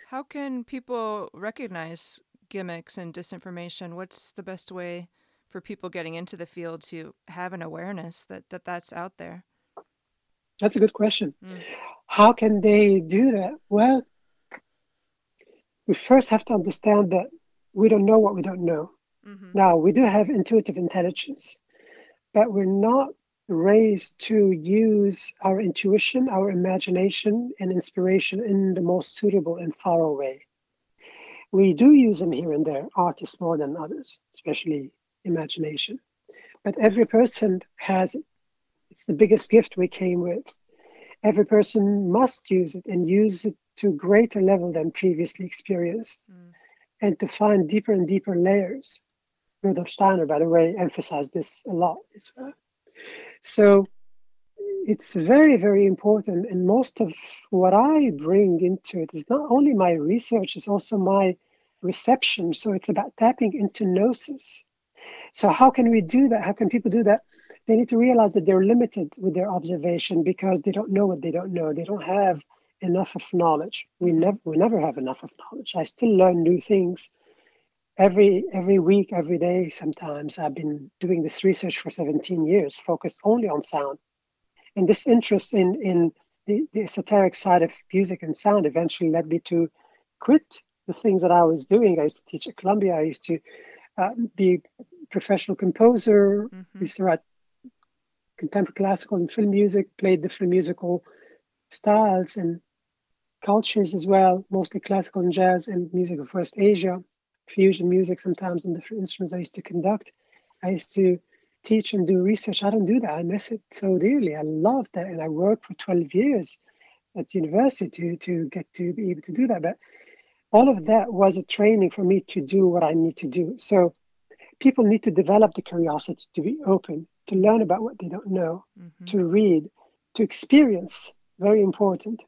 How can people recognize gimmicks and disinformation, what's the best way for people getting into the field to have an awareness that, that that's out there? That's a good question. Mm. How can they do that? Well, we first have to understand that we don't know what we don't know. Mm-hmm. Now, we do have intuitive intelligence, but we're not raised to use our intuition, our imagination, and inspiration in the most suitable and thorough way. We do use them here and there, artists more than others, especially imagination. But every person has it. It's the biggest gift we came with. Every person must use it and use it to greater level than previously experienced mm. and to find deeper and deeper layers. Rudolf Steiner, by the way, emphasized this a lot as well. So it's very, very important. And most of what I bring into it is not only my research, it's also my reception. So it's about tapping into gnosis. So, how can we do that? How can people do that? They need to realize that they're limited with their observation because they don't know what they don't know. They don't have enough of knowledge. We never, we never have enough of knowledge. I still learn new things every every week, every day. Sometimes I've been doing this research for 17 years, focused only on sound and this interest in in the, the esoteric side of music and sound eventually led me to quit the things that I was doing. I used to teach at Columbia. I used to uh, be a professional composer. Mm-hmm. used to write contemporary classical and film music. Played different musical styles and cultures as well, mostly classical and jazz and music of West Asia, fusion music sometimes and different instruments I used to conduct. I used to teach and do research. I don't do that. I miss it so dearly. I love that. And I worked for 12 years at university to, to get to be able to do that. But all of that was a training for me to do what I need to do. So people need to develop the curiosity to be open, to learn about what they don't know, mm-hmm. to read, to experience. Very important.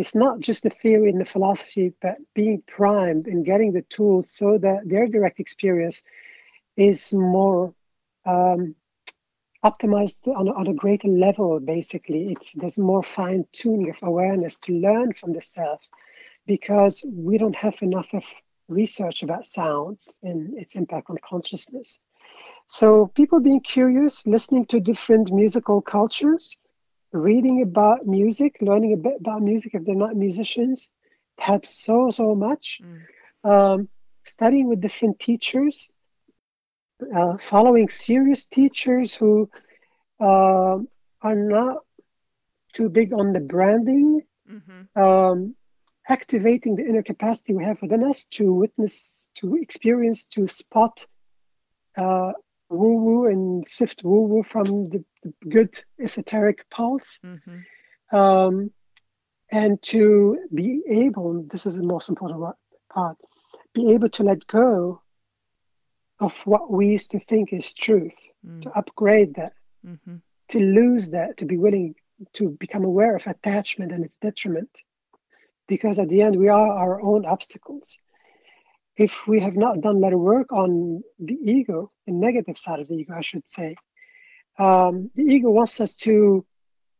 It's not just the theory and the philosophy, but being primed and getting the tools so that their direct experience is more um, optimized on on a greater level. Basically, it's there's more fine tuning of awareness to learn from the self because we don't have enough of research about sound and its impact on consciousness. So people being curious, listening to different musical cultures, reading about music, learning a bit about music if they're not musicians, helps so so much. Mm. Um, studying with different teachers, uh, following serious teachers who uh, are not too big on the branding. Mm-hmm. Um, activating the inner capacity we have within us to witness, to experience, to spot uh, woo woo and sift woo woo from the, good esoteric pulse. Mm-hmm. Um, and to be able, this is the most important part, be able to let go of what we used to think is truth, mm. to upgrade that, mm-hmm. to lose that, to be willing to become aware of attachment and its detriment because at the end we are our own obstacles. If we have not done a lot of work on the ego, the negative side of the ego, I should say, um, the ego wants us to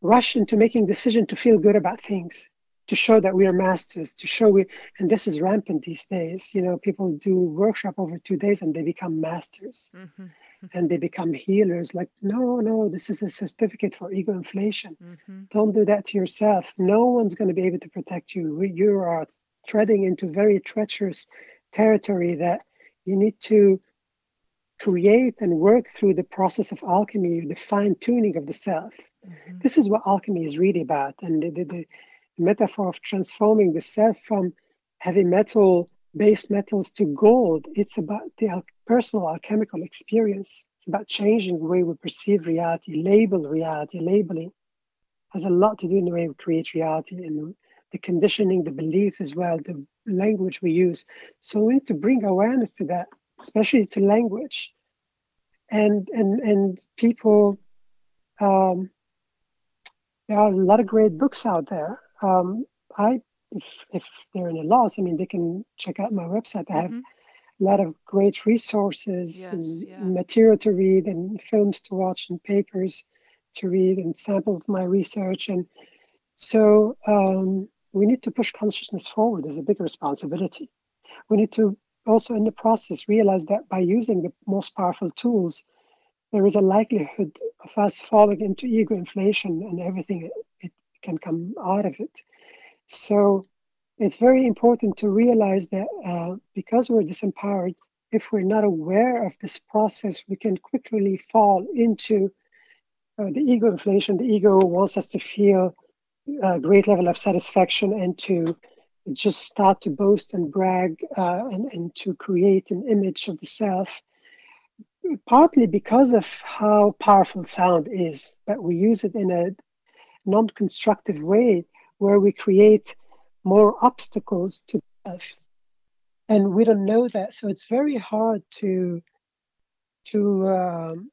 rush into making decision to feel good about things, to show that we are masters, to show we, and this is rampant these days. You know, people do workshop over two days and they become masters. Mm-hmm and they become healers like no no this is a certificate for ego inflation mm-hmm. don't do that to yourself no one's going to be able to protect you you are treading into very treacherous territory that you need to create and work through the process of alchemy the fine tuning of the self mm-hmm. this is what alchemy is really about and the, the, the metaphor of transforming the self from heavy metal base metals to gold. It's about the personal alchemical experience. It's about changing the way we perceive reality, label reality. Labeling has a lot to do in the way we create reality and the conditioning, the beliefs as well, the language we use. So we need to bring awareness to that, especially to language. And and and people um, there are a lot of great books out there. Um, I if if they're in a loss, I mean, they can check out my website. I have mm-hmm. a lot of great resources yes, and yeah. material to read, and films to watch, and papers to read, and sample of my research. And so um, we need to push consciousness forward. There's a big responsibility. We need to also, in the process, realize that by using the most powerful tools, there is a likelihood of us falling into ego inflation and everything it, can come out of it. So it's very important to realize that uh, because we're disempowered, if we're not aware of this process, we can quickly fall into uh, the ego inflation. The ego wants us to feel a great level of satisfaction and to just start to boast and brag uh, and, and to create an image of the self partly because of how powerful sound is, but we use it in a non constructive way where we create more obstacles to life. And we don't know that. So it's very hard to to um,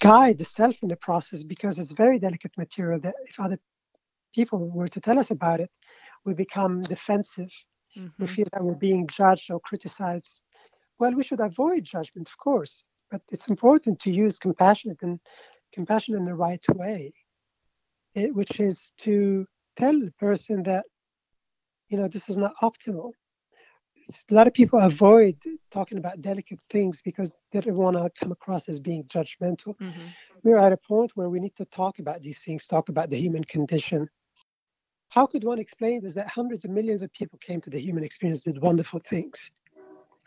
guide the self in the process because it's very delicate material that if other people were to tell us about it, we become defensive. Mm-hmm. We feel that we're being judged or criticized. Well, we should avoid judgment, of course, but it's important to use compassionate and compassion in the right way, it, which is to tell the person that you know this is not optimal a lot of people avoid talking about delicate things because they don't want to come across as being judgmental mm-hmm. we're at a point where we need to talk about these things, talk about the human condition. How could one explain this that hundreds of millions of people came to the human experience, did wonderful things,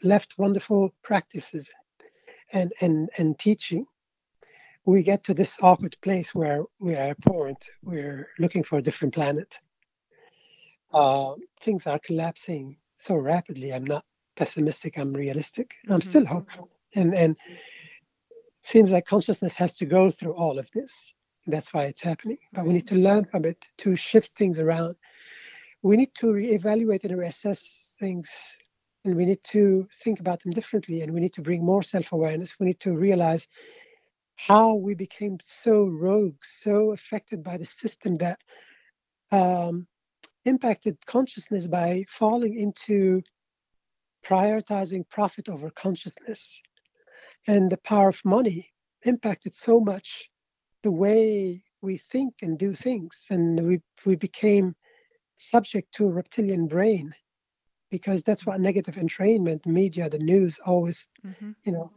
left wonderful practices and, and, and teaching? We get to this awkward place where we are point, we're looking for a different planet. Uh, things are collapsing so rapidly. I'm not pessimistic, I'm realistic. I'm mm-hmm. still hopeful. And, and it seems like consciousness has to go through all of this. That's why it's happening. But we need to learn from it to shift things around. We need to reevaluate and reassess things, and we need to think about them differently. And we need to bring more self awareness. We need to realize how we became so rogue, so affected by the system that um, impacted consciousness by falling into prioritizing profit over consciousness and the power of money impacted so much the way we think and do things and we we became subject to a reptilian brain because that's what negative entrainment media the news always mm-hmm. you know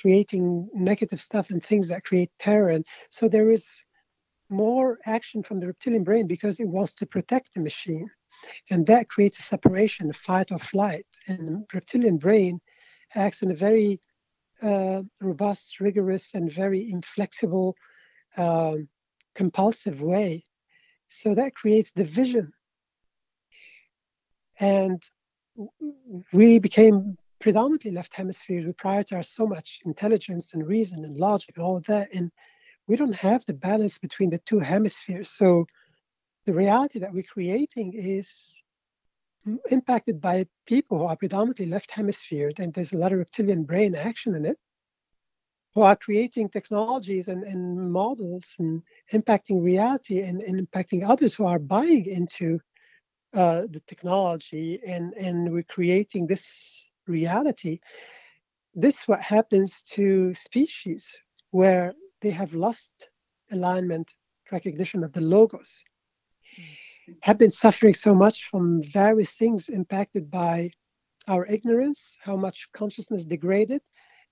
creating negative stuff and things that create terror. And so there is more action from the reptilian brain because it wants to protect the machine. And that creates a separation a fight or flight. And the reptilian brain acts in a very uh, robust, rigorous, and very inflexible, um, compulsive way. So that creates division. And we became predominantly left hemisphere. We prioritize so much intelligence and reason and logic and all that. And we don't have the balance between the two hemispheres. So the reality that we're creating is impacted by people who are predominantly left hemisphere, and there's a lot of reptilian brain action in it, who are creating technologies and, and models and impacting reality and, and impacting others who are buying into uh, the technology and, and we're creating this reality. This what happens to species where they have lost alignment, recognition of the logos have been suffering so much from various things impacted by our ignorance, how much consciousness degraded,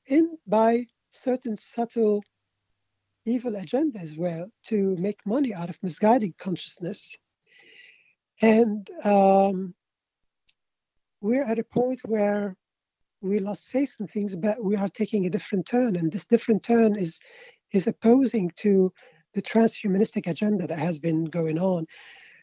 and by certain subtle evil agenda as well to make money out of misguiding consciousness. And um, we're at a point where we lost faith in things, but we are taking a different turn, and this different turn is is opposing to the transhumanistic agenda that has been going on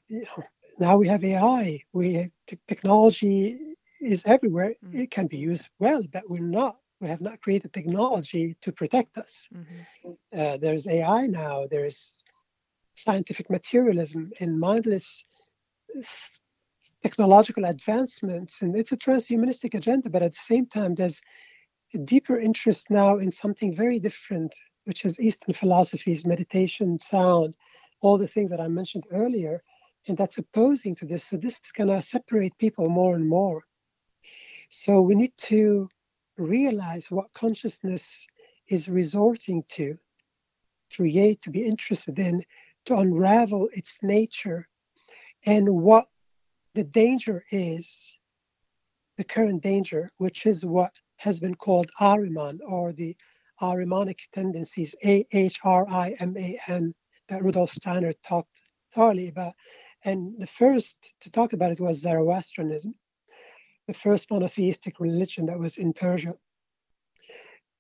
you know, now we have AI. We t- technology is everywhere. Mm-hmm. It can be used well, but we're not. We have not created technology to protect us. Mm-hmm. Uh, there's AI now. There's scientific materialism and mindless technological advancements, and it's a transhumanistic agenda. But at the same time, there's a deeper interest now in something very different, which is Eastern philosophies, meditation, sound, all the things that I mentioned earlier and that's opposing to this. So this is going to separate people more and more. So we need to realize what consciousness is resorting to, create, to be interested in, to unravel its nature, and what the danger is, the current danger, which is what has been called Ahriman or the Ahrimanic tendencies, A H R I M A N, that Rudolf Steiner talked thoroughly about. And the first to talk about it was Zoroastrianism, the first monotheistic religion that was in Persia.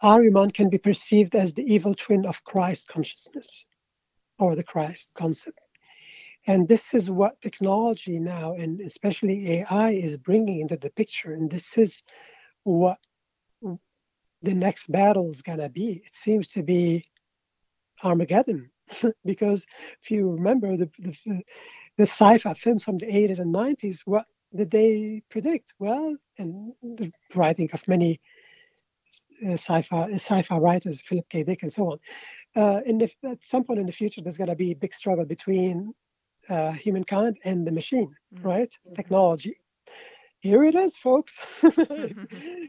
Ahriman can be perceived as the evil twin of Christ consciousness or the Christ concept. And this is what technology now, and especially AI, is bringing into the picture. And this is what the next battle is going to be. It seems to be Armageddon, because if you remember, the, the, the sci-fi films from the 80s and 90s, what did they predict? Well, and the writing of many uh, sci-fi sci-fi writers, Philip K. Dick, and so on. Uh, in the, at some point in the future, there's going to be a big struggle between uh, humankind and the machine, mm-hmm. right? Mm-hmm. Technology. Here it is, folks. if,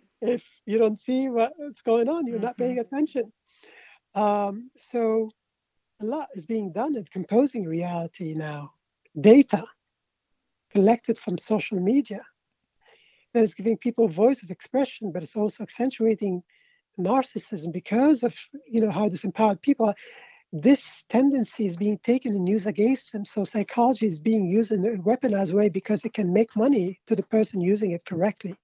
if, you don't see what's going on, you're mm-hmm. not paying mm-hmm. attention. Um, so a lot is being done at composing reality now data collected from social media that is giving people voice of expression, but it's also accentuating narcissism, because of you know how disempowered people are, this tendency is being taken and used against them. So psychology is being used in a weaponized way because it can make money to the person using it correctly.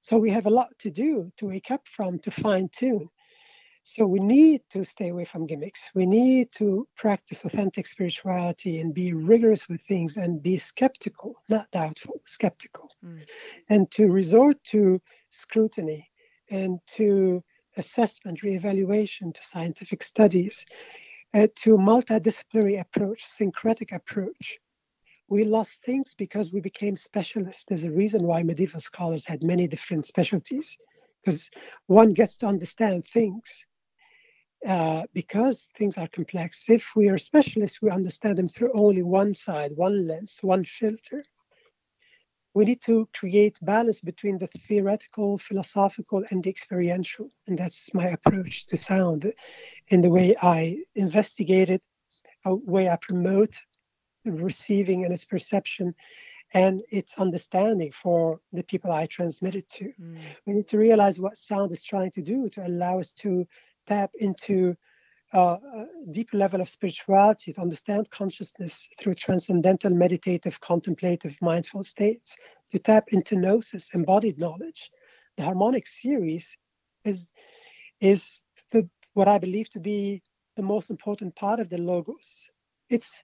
So we have a lot to do to wake up from, to fine tune. So we need to stay away from gimmicks. We need to practice authentic spirituality and be rigorous with things and be skeptical, not doubtful, skeptical, mm. and to resort to scrutiny and to assessment, reevaluation, to scientific studies, uh, to multidisciplinary approach, syncretic approach. We lost things because we became specialists. There's a reason why medieval scholars had many different specialties, because one gets to understand things uh, because things are complex, if we are specialists, we understand them through only one side, one lens, one filter. We need to create balance between the theoretical, philosophical, and the experiential. And that's my approach to sound in the way I investigate it, a way I promote receiving and its perception and its understanding for the people I transmit it to. Mm. We need to realize what sound is trying to do to allow us to tap into uh, a deep level of spirituality, to understand consciousness through transcendental, meditative, contemplative, mindful states, to tap into gnosis, embodied knowledge. The harmonic series is is the what I believe to be the most important part of the logos. It's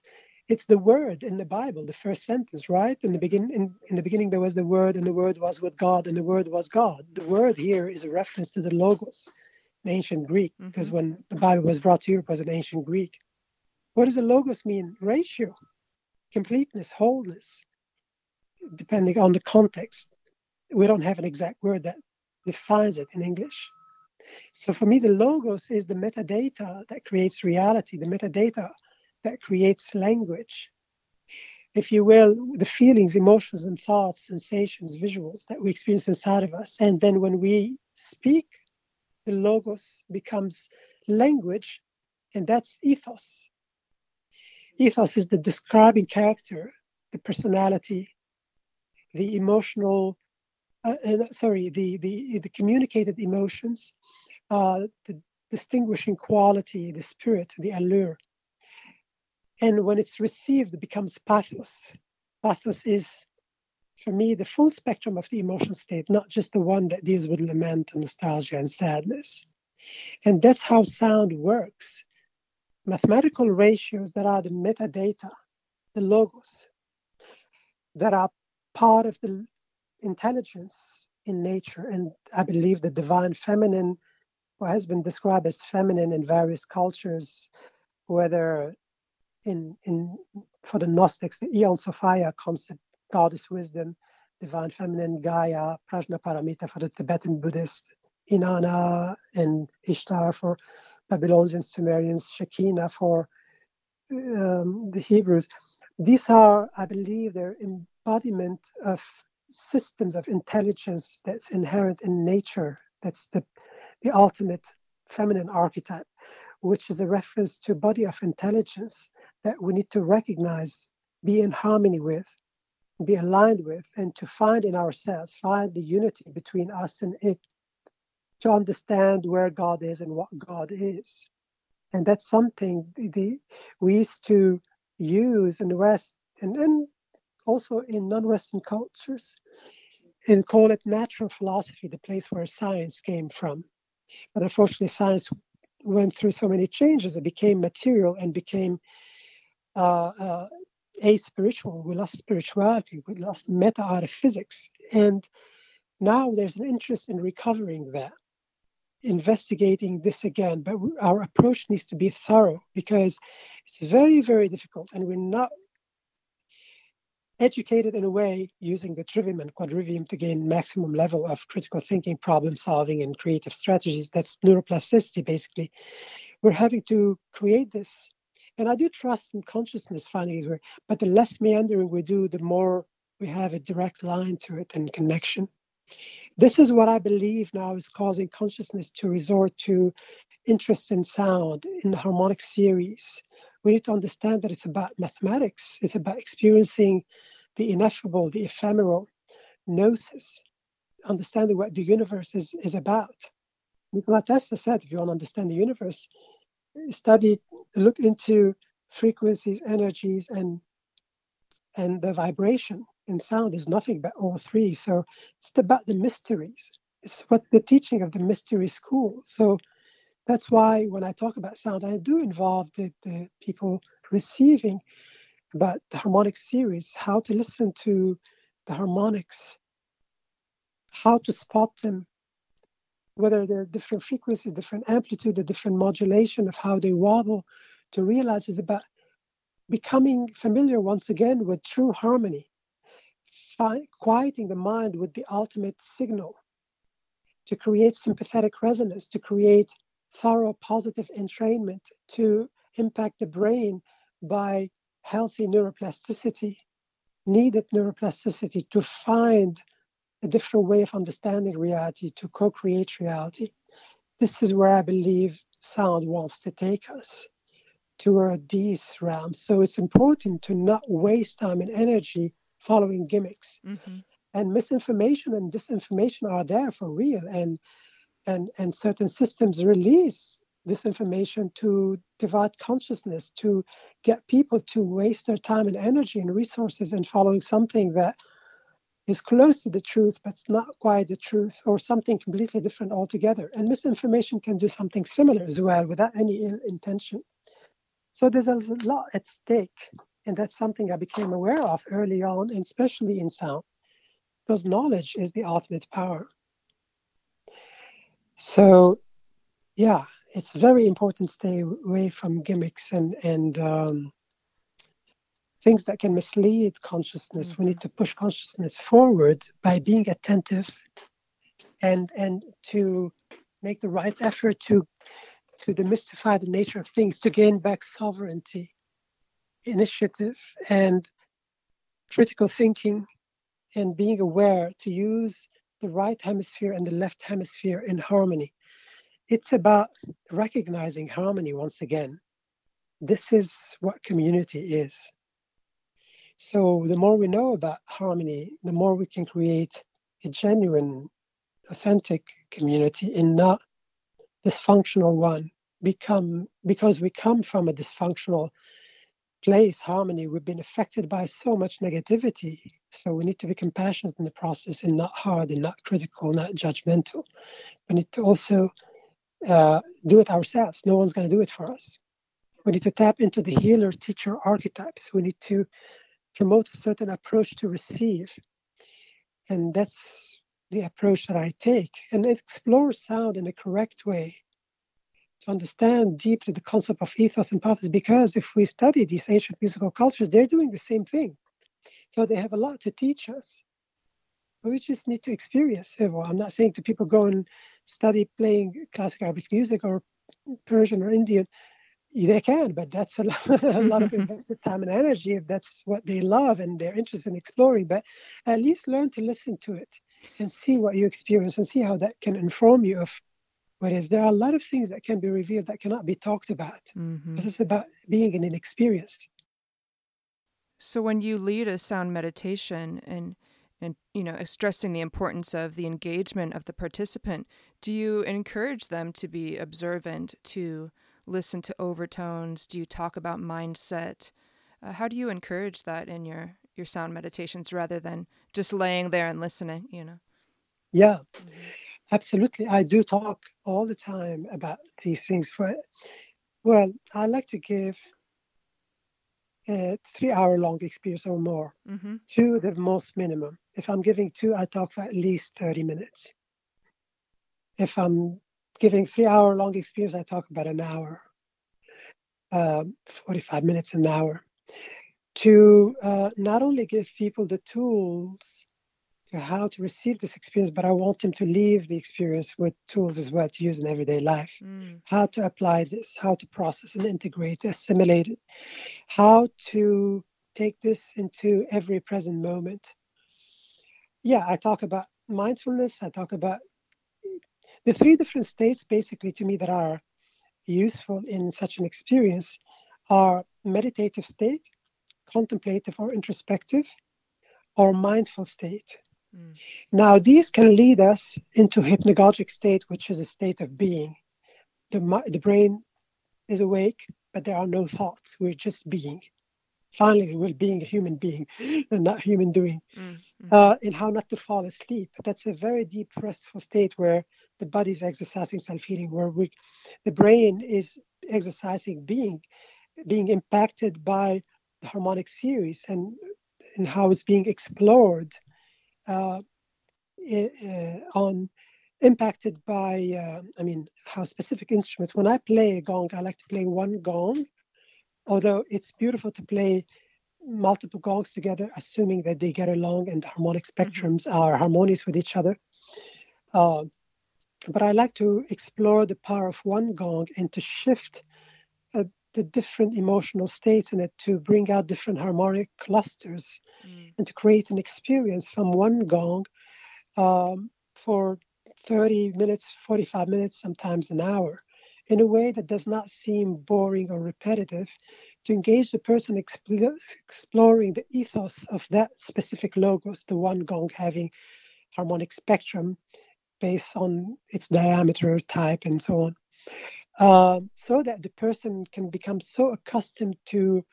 it's the word in the Bible, the first sentence, right? In the begin in, in the beginning there was the word, and the word was with God, and the word was God. The word here is a reference to the logos ancient Greek, because mm-hmm. when the Bible was brought to Europe, it was in ancient Greek. What does the logos mean? Ratio, completeness, wholeness, depending on the context. We don't have an exact word that defines it in English. So for me, the logos is the metadata that creates reality, the metadata that creates language. If you will, the feelings, emotions, and thoughts, sensations, visuals that we experience inside of us. And then when we speak the logos becomes language, and that's ethos. Ethos is the describing character, the personality, the emotional, uh, uh, sorry, the, the, the communicated emotions, uh, the distinguishing quality, the spirit, the allure. And when it's received, it becomes pathos. Pathos is for me, the full spectrum of the emotional state, not just the one that deals with lament and nostalgia and sadness. And that's how sound works. Mathematical ratios that are the metadata, the logos, that are part of the intelligence in nature. And I believe the divine feminine, what has been described as feminine in various cultures, whether in, in for the Gnostics, the Aeon Sophia concept goddess wisdom, divine feminine, Gaia, Prajnaparamita for the Tibetan Buddhist, Inanna and Ishtar for Babylonians Sumerians, Shekinah for um, the Hebrews. These are, I believe, they're embodiment of systems of intelligence that's inherent in nature. That's the, the ultimate feminine archetype, which is a reference to body of intelligence that we need to recognize, be in harmony with, be aligned with and to find in ourselves, find the unity between us and it, to understand where God is and what God is. And that's something the, we used to use in the West and, and also in non Western cultures and call it natural philosophy, the place where science came from. But unfortunately, science went through so many changes. It became material and became uh, uh, a spiritual, we lost spirituality, we lost meta out of physics. And now there's an interest in recovering that, investigating this again. But our approach needs to be thorough because it's very, very difficult. And we're not educated in a way using the trivium and quadrivium to gain maximum level of critical thinking, problem solving, and creative strategies. That's neuroplasticity, basically. We're having to create this and I do trust in consciousness finding but the less meandering we do, the more we have a direct line to it and connection. This is what I believe now is causing consciousness to resort to interest in sound, in the harmonic series. We need to understand that it's about mathematics, it's about experiencing the ineffable, the ephemeral, gnosis, understanding what the universe is, is about. Nikola Tesla said, if you want to understand the universe, study, look into frequencies, energies, and and the vibration in sound is nothing but all three. So it's about the mysteries. It's what the teaching of the mystery school. So that's why when I talk about sound, I do involve the, the people receiving about the harmonic series, how to listen to the harmonics, how to spot them, whether they're different frequency, different amplitude, the different modulation of how they wobble, to realize it's about becoming familiar once again with true harmony, fi- quieting the mind with the ultimate signal, to create sympathetic resonance, to create thorough positive entrainment, to impact the brain by healthy neuroplasticity, needed neuroplasticity to find a different way of understanding reality, to co create reality. This is where I believe sound wants to take us toward these realms. So it's important to not waste time and energy following gimmicks. Mm-hmm. And misinformation and disinformation are there for real. And and and certain systems release this information to divide consciousness, to get people to waste their time and energy and resources in following something that is close to the truth, but it's not quite the truth, or something completely different altogether. And misinformation can do something similar as well without any ill intention. So there's a lot at stake. And that's something I became aware of early on, and especially in sound, because knowledge is the ultimate power. So, yeah, it's very important to stay away from gimmicks and and um, things that can mislead consciousness. Mm-hmm. We need to push consciousness forward by being attentive and and to make the right effort to to demystify the nature of things, to gain back sovereignty, initiative, and critical thinking, and being aware to use the right hemisphere and the left hemisphere in harmony. It's about recognizing harmony once again. This is what community is. So, the more we know about harmony, the more we can create a genuine, authentic community and not dysfunctional one. Become because we come from a dysfunctional place, harmony, we've been affected by so much negativity. So we need to be compassionate in the process and not hard and not critical, not judgmental. We need to also uh, do it ourselves. No one's going to do it for us. We need to tap into the healer teacher archetypes. We need to promote a certain approach to receive. And that's the approach that I take and explore sound in a correct way to understand deeply the concept of ethos and pathos because if we study these ancient musical cultures, they're doing the same thing. So they have a lot to teach us. But we just need to experience it. Well, I'm not saying to people go and study playing classic Arabic music or Persian or Indian. They can, but that's a lot, a lot of invested time and energy if that's what they love and they're interested in exploring. But at least learn to listen to it and see what you experience and see how that can inform you of what is. There are a lot of things that can be revealed that cannot be talked about. Mm-hmm. This is about being an inexperienced. So when you lead a sound meditation and and you know stressing the importance of the engagement of the participant, do you encourage them to be observant, to listen to overtones? Do you talk about mindset? Uh, how do you encourage that in your your sound meditations rather than just laying there and listening? You know. Yeah. Absolutely. I do talk all the time about these things. For, well, I like to give a three hour long experience or more, mm-hmm. to the most minimum. If I'm giving two, I talk for at least 30 minutes. If I'm giving three hour long experience, I talk about an hour, uh, 45 minutes, an hour. To uh, not only give people the tools to how to receive this experience, but I want them to leave the experience with tools as well to use in everyday life. Mm. How to apply this, how to process and integrate, assimilate it, how to take this into every present moment. Yeah, I talk about mindfulness, I talk about the three different states basically to me that are useful in such an experience are meditative state, contemplative or introspective, or mindful state Mm. Now, these can lead us into hypnagogic state, which is a state of being. The, the brain is awake, but there are no thoughts. We're just being. Finally, we're being a human being and not human doing. Mm-hmm. Uh, and how not to fall asleep. That's a very deep, restful state where the body is exercising self-healing, where we, the brain is exercising being, being impacted by the harmonic series and, and how it's being explored uh, uh, on impacted by, uh, I mean, how specific instruments. When I play a gong, I like to play one gong, although it's beautiful to play multiple gongs together, assuming that they get along and the harmonic mm-hmm. spectrums mm-hmm. are harmonious with each other. Uh, but I like to explore the power of one gong and to shift uh, the different emotional states in it to bring out different harmonic clusters mm. and to create an experience from one gong um, for 30 minutes, 45 minutes, sometimes an hour, in a way that does not seem boring or repetitive, to engage the person exploring the ethos of that specific logos, the one gong having harmonic spectrum based on its diameter, type, and so on. Um, so that the person can become so accustomed to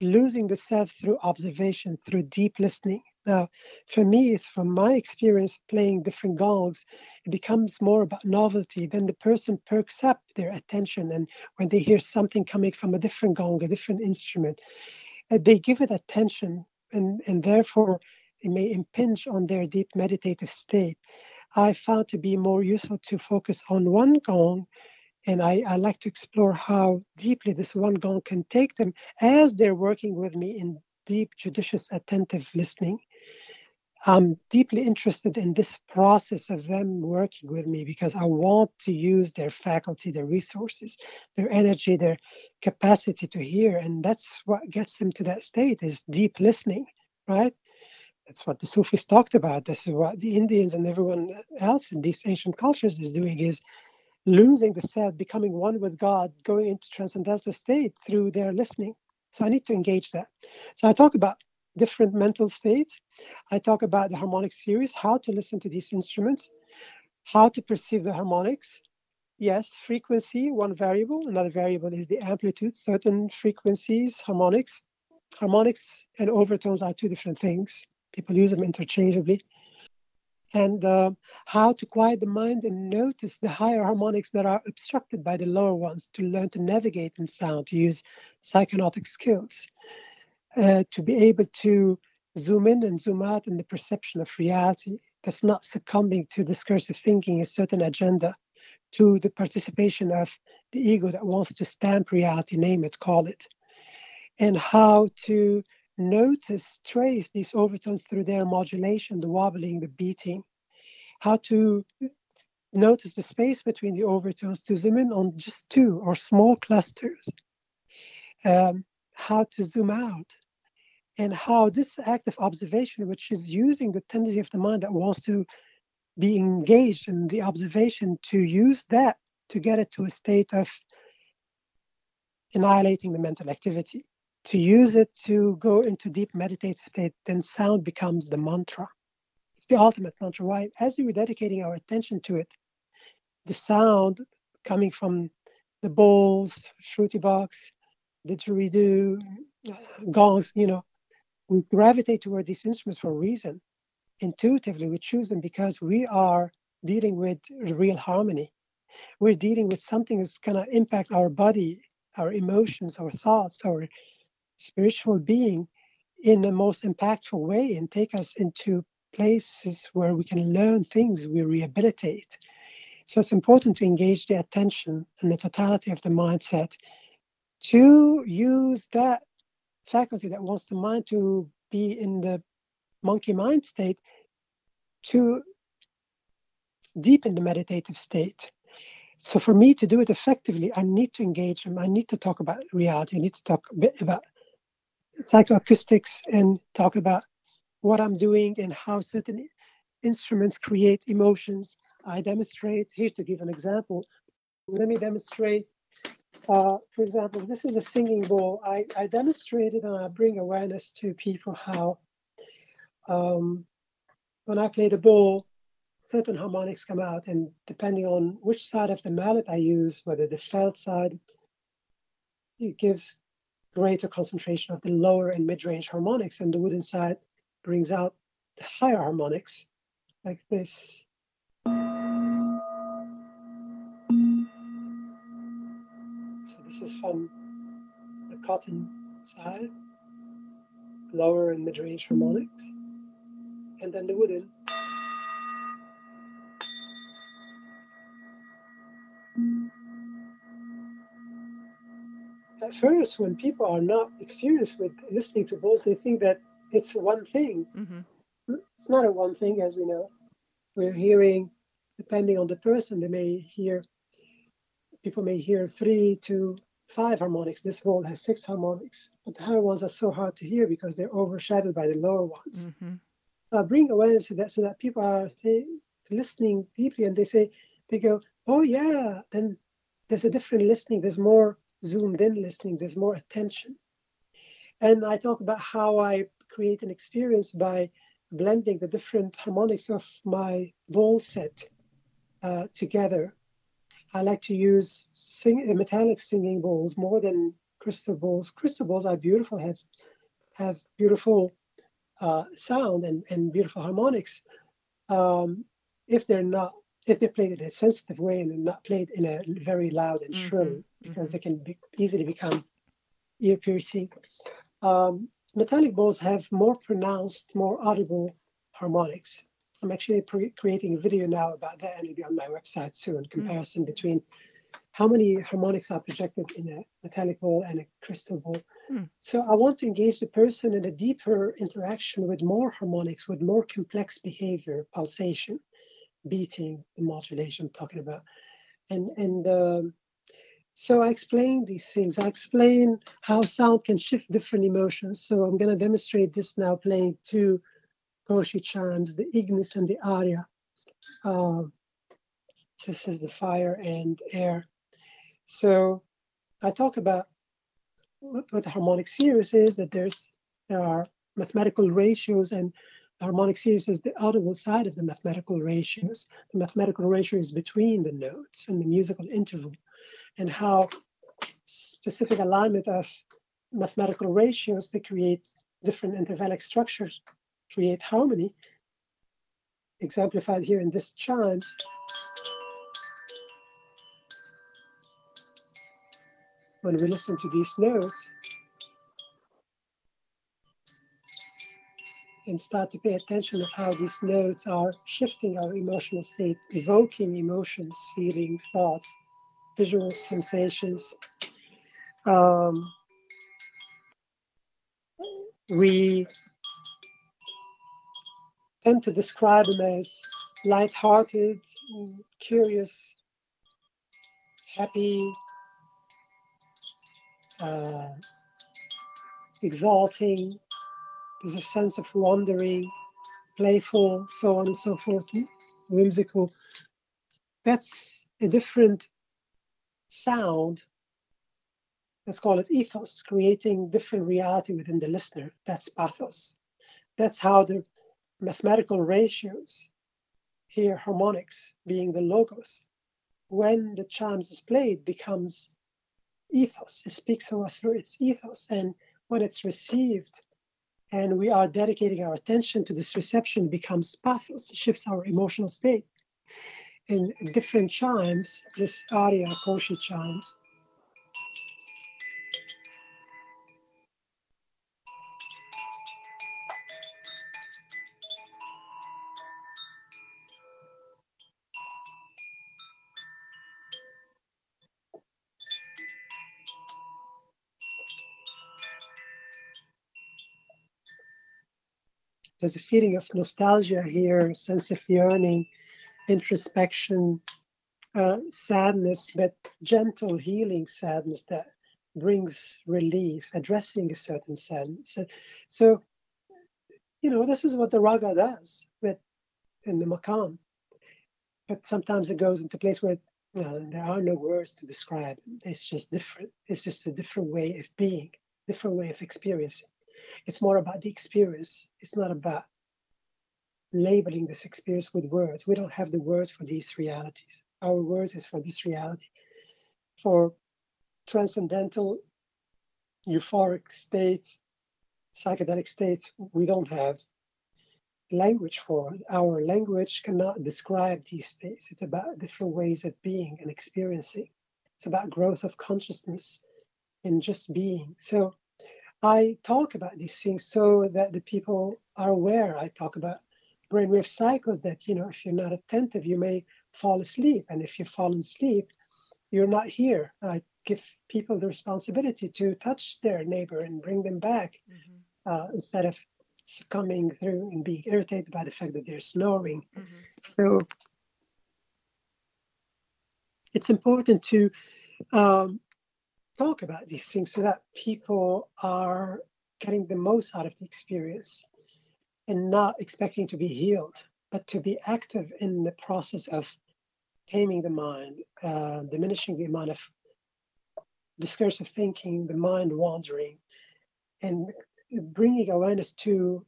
losing the self through observation, through deep listening. Now, for me, from my experience playing different gongs, it becomes more about novelty. Then the person perks up their attention, and when they hear something coming from a different gong, a different instrument, uh, they give it attention, and, and therefore it may impinge on their deep meditative state. I found to be more useful to focus on one gong and I, I, like to explore how deeply this one gong can take them as they're working with me in deep, judicious, attentive listening. I'm deeply interested in this process of them working with me because I want to use their faculty, their resources, their energy, their capacity to hear. And that's what gets them to that state is deep listening, right? That's what the Sufis talked about. This is what the Indians and everyone else in these ancient cultures is doing is losing the self, becoming one with God, going into transcendental state through their listening. So I need to engage that. So I talk about different mental states. I talk about the harmonic series, how to listen to these instruments, how to perceive the harmonics. Yes, frequency, one variable. Another variable is the amplitude. Certain frequencies, harmonics. Harmonics and overtones are two different things. People use them interchangeably and uh, how to quiet the mind and notice the higher harmonics that are obstructed by the lower ones to learn to navigate in sound, to use psychonautic skills, uh, to be able to zoom in and zoom out in the perception of reality that's not succumbing to discursive thinking, a certain agenda, to the participation of the ego that wants to stamp reality, name it, call it, and how to notice, trace these overtones through their modulation, the wobbling, the beating, how to notice the space between the overtones to zoom in on just two or small clusters, um, how to zoom out, and how this act of observation, which is using the tendency of the mind that wants to be engaged in the observation, to use that to get it to a state of annihilating the mental activity to use it to go into deep meditative state, then sound becomes the mantra. It's the ultimate mantra. Why? As we were dedicating our attention to it, the sound coming from the bowls, shruti box, didgeridoo, gongs, you know, we gravitate toward these instruments for a reason. Intuitively, we choose them because we are dealing with real harmony. We're dealing with something that's going to impact our body, our emotions, our thoughts, our spiritual being in the most impactful way and take us into places where we can learn things, we rehabilitate. So it's important to engage the attention and the totality of the mindset to use that faculty that wants the mind to be in the monkey mind state to deepen the meditative state. So for me to do it effectively, I need to engage them. I need to talk about reality. I need to talk a bit about psychoacoustics and talk about what I'm doing and how certain instruments create emotions. I demonstrate, here to give an example, let me demonstrate. Uh, for example, this is a singing bowl. I, I demonstrated and I bring awareness to people how um, when I play the bowl, certain harmonics come out, and depending on which side of the mallet I use, whether the felt side, it gives greater concentration of the lower and mid-range harmonics, and the wooden side brings out the higher harmonics, like this. This is from the cotton side, lower and mid-range harmonics, and then the wooden. At first, when people are not experienced with listening to bowls, they think that it's one thing. Mm-hmm. It's not a one thing, as we know. We're hearing, depending on the person, they may hear, people may hear three to five harmonics. This bowl has six harmonics, but the higher ones are so hard to hear because they're overshadowed by the lower ones. Mm-hmm. So I bring awareness to that so that people are listening deeply and they say, they go, oh yeah, then there's a different listening. There's more zoomed in listening. There's more attention. And I talk about how I create an experience by blending the different harmonics of my bowl set uh, together. I like to use sing, metallic singing bowls more than crystal bowls. Crystal bowls are beautiful, have have beautiful uh, sound and, and beautiful harmonics. Um, if they're not if they're played in a sensitive way and not played in a very loud and shrill, mm-hmm. because mm-hmm. they can be, easily become ear piercing. Um, metallic bowls have more pronounced, more audible harmonics. I'm actually pre- creating a video now about that, and it'll be on my website soon. Comparison mm-hmm. between how many harmonics are projected in a metallic ball and a crystal ball. Mm. So I want to engage the person in a deeper interaction with more harmonics, with more complex behavior, pulsation beating, the modulation I'm talking about. And, and um, so I explain these things. I explain how sound can shift different emotions. So I'm going to demonstrate this now playing two Koshi chimes, the Ignis and the Aria. Uh, this is the fire and air. So I talk about what, what the harmonic series is, that there's there are mathematical ratios and the harmonic series is the audible side of the mathematical ratios. The mathematical ratio is between the notes and the musical interval, and how specific alignment of mathematical ratios to create different intervallic structures, create harmony, exemplified here in this chimes. When we listen to these notes, and start to pay attention of how these notes are shifting our emotional state, evoking emotions, feelings, thoughts, visual sensations. Um, we to describe him as light-hearted, curious, happy, uh, exalting, there's a sense of wandering, playful, so on and so forth, whimsical. That's a different sound. Let's call it ethos, creating different reality within the listener. That's pathos. That's how the mathematical ratios here, harmonics being the logos, when the chimes is played, becomes ethos. It speaks to us through its ethos. And when it's received and we are dedicating our attention to this reception becomes pathos, shifts our emotional state. In different chimes, this aria, Koshi chimes, there's a feeling of nostalgia here, sense of yearning, introspection, uh, sadness, but gentle, healing sadness that brings relief, addressing a certain sadness. So, so you know, this is what the raga does with in the makam. But sometimes it goes into place where there are no words to describe. It's just different. It's just a different way of being, different way of experiencing. It's more about the experience. It's not about labeling this experience with words. We don't have the words for these realities. Our words is for this reality. For transcendental euphoric states, psychedelic states, we don't have language for. it. Our language cannot describe these states. It's about different ways of being and experiencing. It's about growth of consciousness and just being. So I talk about these things so that the people are aware. I talk about brainwave cycles that, you know, if you're not attentive, you may fall asleep. And if you've fallen asleep, you're not here. I give people the responsibility to touch their neighbor and bring them back mm-hmm. uh, instead of coming through and being irritated by the fact that they're snoring. Mm-hmm. So it's important to um, talk about these things so that people are getting the most out of the experience and not expecting to be healed, but to be active in the process of taming the mind, uh, diminishing the amount of discursive thinking, the mind wandering, and bringing awareness to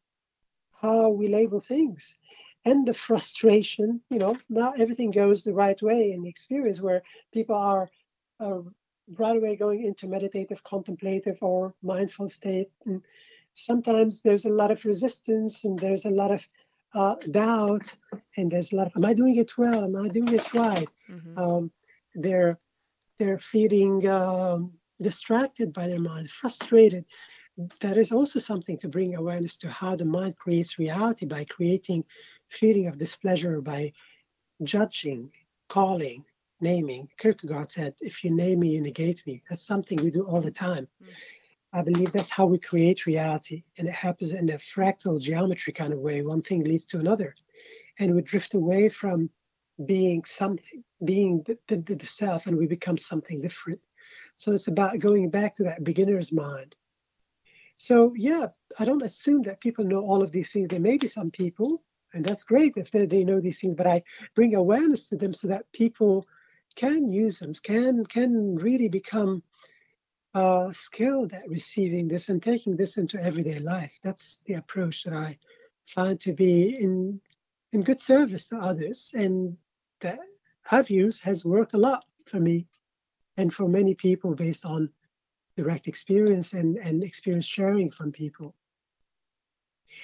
how we label things and the frustration. You know, not everything goes the right way in the experience where people are uh, right away going into meditative, contemplative, or mindful state. And sometimes there's a lot of resistance and there's a lot of uh, doubt and there's a lot of am i doing it well am i doing it right mm-hmm. um, they're they're feeling um, distracted by their mind frustrated that is also something to bring awareness to how the mind creates reality by creating feeling of displeasure by judging calling naming kierkegaard said if you name me you negate me that's something we do all the time mm-hmm. I believe that's how we create reality. And it happens in a fractal geometry kind of way. One thing leads to another. And we drift away from being something, being the, the, the self, and we become something different. So it's about going back to that beginner's mind. So, yeah, I don't assume that people know all of these things. There may be some people, and that's great if they, they know these things, but I bring awareness to them so that people can use them, can, can really become uh, skilled at receiving this and taking this into everyday life. That's the approach that I find to be in in good service to others, and that I've used has worked a lot for me and for many people based on direct experience and, and experience sharing from people.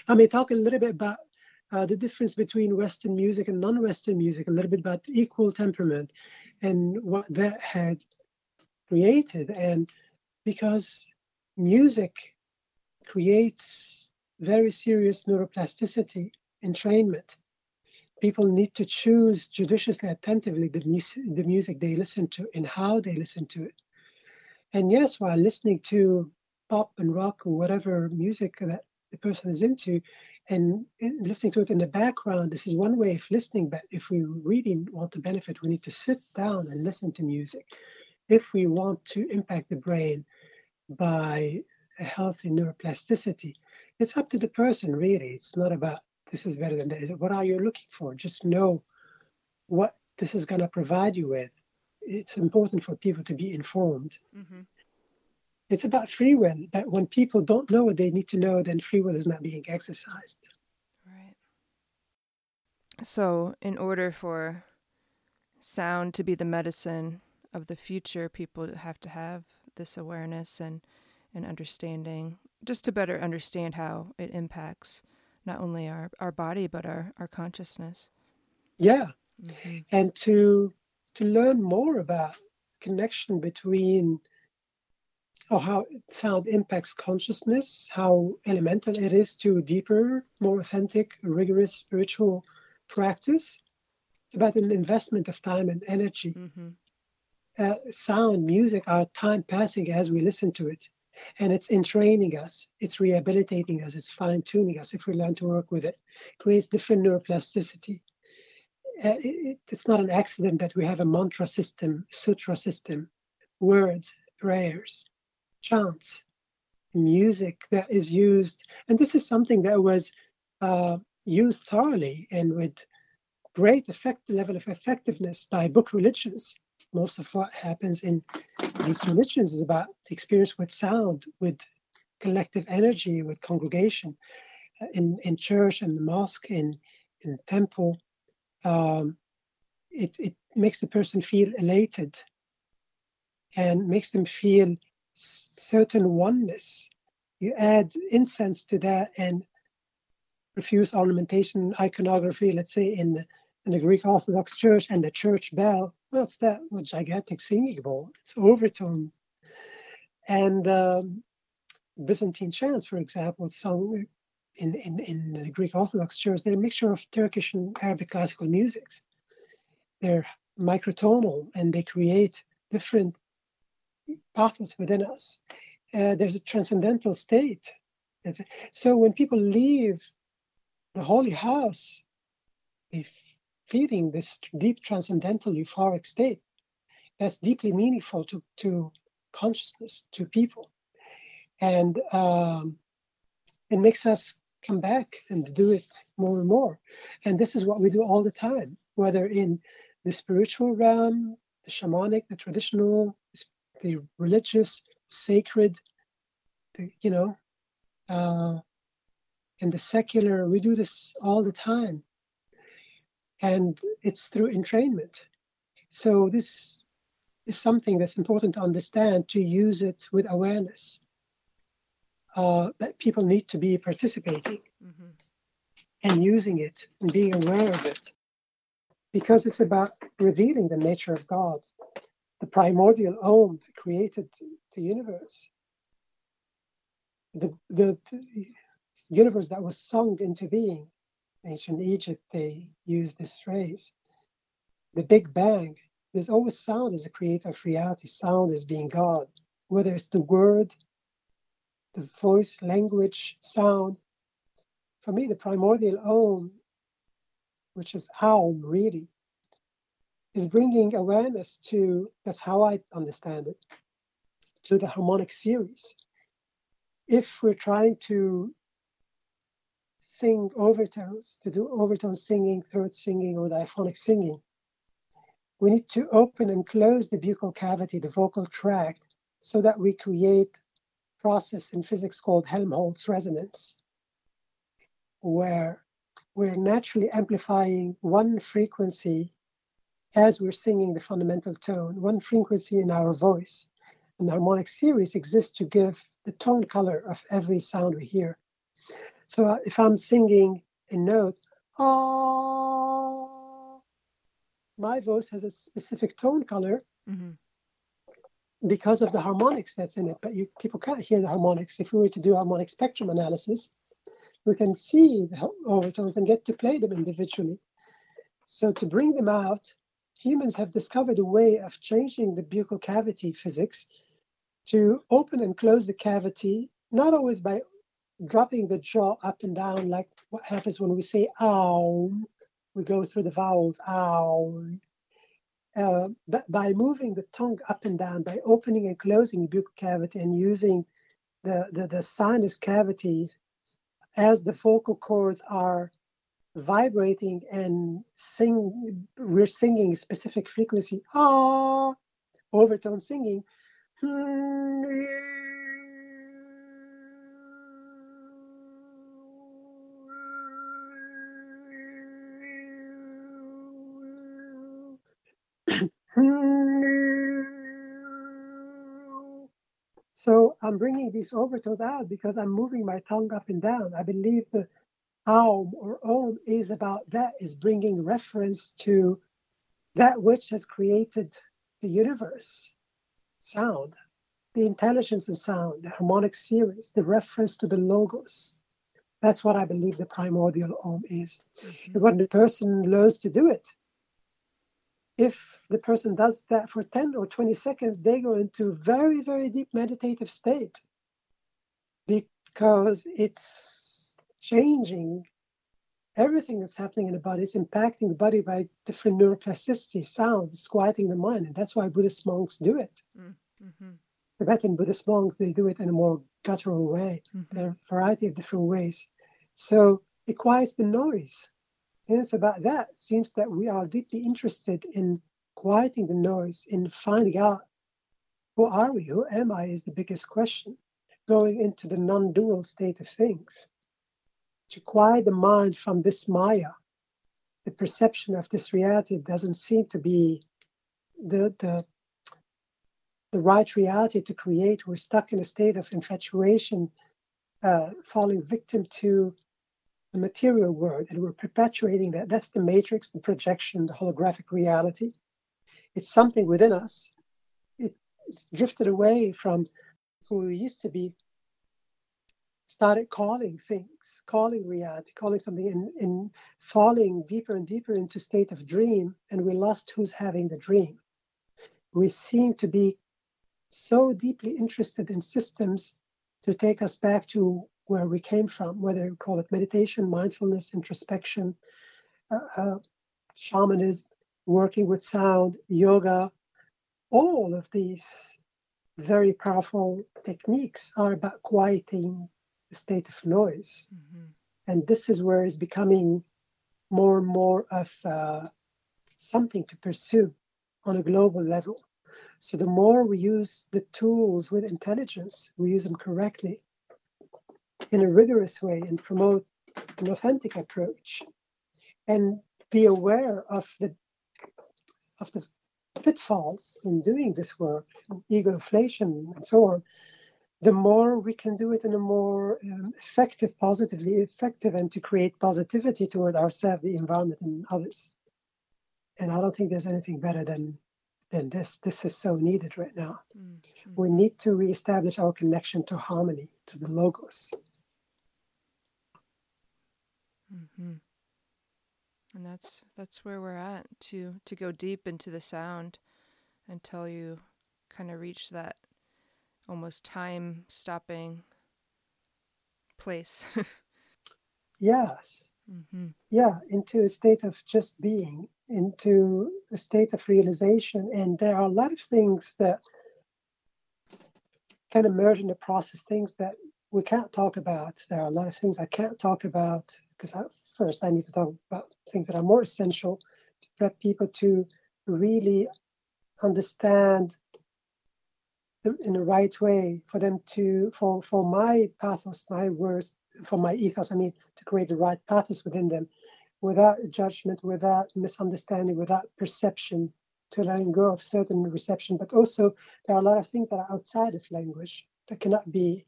I may talk a little bit about uh, the difference between Western music and non-Western music, a little bit about equal temperament and what that had created. And because music creates very serious neuroplasticity entrainment. People need to choose judiciously, attentively the, mu- the music they listen to and how they listen to it. And yes, while listening to pop and rock or whatever music that the person is into, and, listening to it in the background, this is one way of listening. But if we really want to benefit, we need to sit down and listen to music. If we want to impact the brain, by a healthy neuroplasticity. It's up to the person, really. It's not about this is better than that. What are you looking for? Just know what this is going to provide you with. It's important for people to be informed. Mm-hmm. It's about free will, that when people don't know what they need to know, then free will is not being exercised. Right. So, in order for sound to be the medicine of the future, people have to have this awareness and, and understanding, just to better understand how it impacts not only our, our body but our, our consciousness. Yeah. Mm-hmm. And to to learn more about connection between or how sound impacts consciousness, how elemental it is to deeper, more authentic, rigorous spiritual practice. It's about an investment of time and energy. Mm-hmm uh, sound, music are time passing as we listen to it. And it's entraining us, it's rehabilitating us, it's fine tuning us if we learn to work with it. Creates different neuroplasticity. Uh, it, it's not an accident that we have a mantra system, sutra system, words, prayers, chants, music that is used. And this is something that was uh, used thoroughly and with great effect level of effectiveness by book religions most of what happens in these religions is about the experience with sound, with collective energy, with congregation. Uh, in, in church and mosque, in, in temple, um, it, it makes the person feel elated and makes them feel certain oneness. You add incense to that and refuse ornamentation, iconography, let's say in, in the Greek Orthodox Church and the church bell. What's that? A gigantic singing bowl. It's overtones. And um, Byzantine chants, for example, sung in, in, in the Greek Orthodox Church, they're a mixture of Turkish and Arabic classical musics. They're microtonal and they create different pathos within us. Uh, there's a transcendental state. So when people leave the holy house, they're feeling this deep transcendental euphoric state that's deeply meaningful to, to consciousness, to people. And um, it makes us come back and do it more and more. And this is what we do all the time, whether in the spiritual realm, the shamanic, the traditional, the religious, sacred, the, you know, uh, and the secular. We do this all the time. And it's through entrainment. So this is something that's important to understand to use it with awareness. Uh, that people need to be participating mm-hmm. and using it and being aware of it because it's about revealing the nature of God the primordial Om that created the universe. The, the, the universe that was sung into being. Ancient Egypt, they used this phrase. The Big Bang, there's always sound as a creator of reality, sound as being God, whether it's the word, the voice, language, sound. For me, the primordial Om, which is Aum really, is bringing awareness to, that's how I understand it, to the harmonic series. If we're trying to sing overtones, to do overtone singing, throat singing, or diaphonic singing, we need to open and close the buccal cavity, the vocal tract, so that we create process in physics called Helmholtz resonance, where we're naturally amplifying one frequency as we're singing the fundamental tone, one frequency in our voice. An harmonic series exists to give the tone color of every sound we hear. So uh, if I'm singing a note, ah, my voice has a specific tone color mm-hmm. because of the harmonics that's in it. But you, people can't hear the harmonics. If we were to do harmonic spectrum analysis, we can see the overtones and get to play them individually. So to bring them out, humans have discovered a way of changing the buccal cavity physics to open and close the cavity, not always by dropping the jaw up and down, like what happens when we say ow, we go through the vowels, ow. Uh, but by moving the tongue up and down, by opening and closing the buccal cavity and using the, the, the sinus cavities as the vocal cords are vibrating and sing we're singing specific frequency ah overtone singing. So i'm bringing these overtones out because i'm moving my tongue up and down. I believe the Aum or Om is about that, is bringing reference to that which has created the universe, sound, the intelligence in sound, the harmonic series, the reference to the logos. That's what I believe the primordial Om is. Mm-hmm. And when the person learns to do it, if the person does that for 10 or 20 seconds, they go into very, very deep meditative state because it's changing everything that's happening in the body. It's impacting the body by different neuroplasticity, sounds, quieting the mind. And that's why Buddhist monks do it. Mm-hmm. Tibetan Buddhist monks, they do it in a more guttural way. Mm-hmm. There are a variety of different ways. So it quiets the noise. And it's about that. It seems that we are deeply interested in quieting the noise, in finding out who are we, who am I is the biggest question, going into the non dual state of things to quiet the mind from this Maya, the perception of this reality doesn't seem to be the the the right reality to create. We're stuck in a state of infatuation, uh, falling victim to the material world, and we're perpetuating that. That's the matrix, the projection, the holographic reality. It's something within us. It's drifted away from who we used to be started calling things, calling reality, calling something, and, in falling deeper and deeper into state of dream, and we lost who's having the dream. We seem to be so deeply interested in systems to take us back to where we came from, whether you call it meditation, mindfulness, introspection, uh, uh, shamanism, working with sound, yoga, all of these very powerful techniques are about quieting state of noise. Mm-hmm. And this is where it's becoming more and more of uh, something to pursue on a global level. So the more we use the tools with intelligence, we use them correctly in a rigorous way and promote an authentic approach and be aware of the of the pitfalls in doing this work, ego inflation and so on, the more we can do it in a more um, effective, positively effective, and to create positivity toward ourselves, the environment, and others. And I don't think there's anything better than than this. This is so needed right now. Mm-hmm. We need to reestablish our connection to harmony, to the logos. Mm-hmm. And that's that's where we're at to to go deep into the sound until you kind of reach that almost time stopping place. yes. Mm-hmm. Yeah, into a state of just being, into a state of realization. And there are a lot of things that can emerge in the process, things that we can't talk about. There are a lot of things I can't talk about because first I need to talk about things that are more essential to prep people to really understand in the right way for them to for for my pathos my words for my ethos i mean to create the right pathos within them without judgment without misunderstanding without perception to letting go of certain reception. But also there are a lot of things that are outside of language that cannot be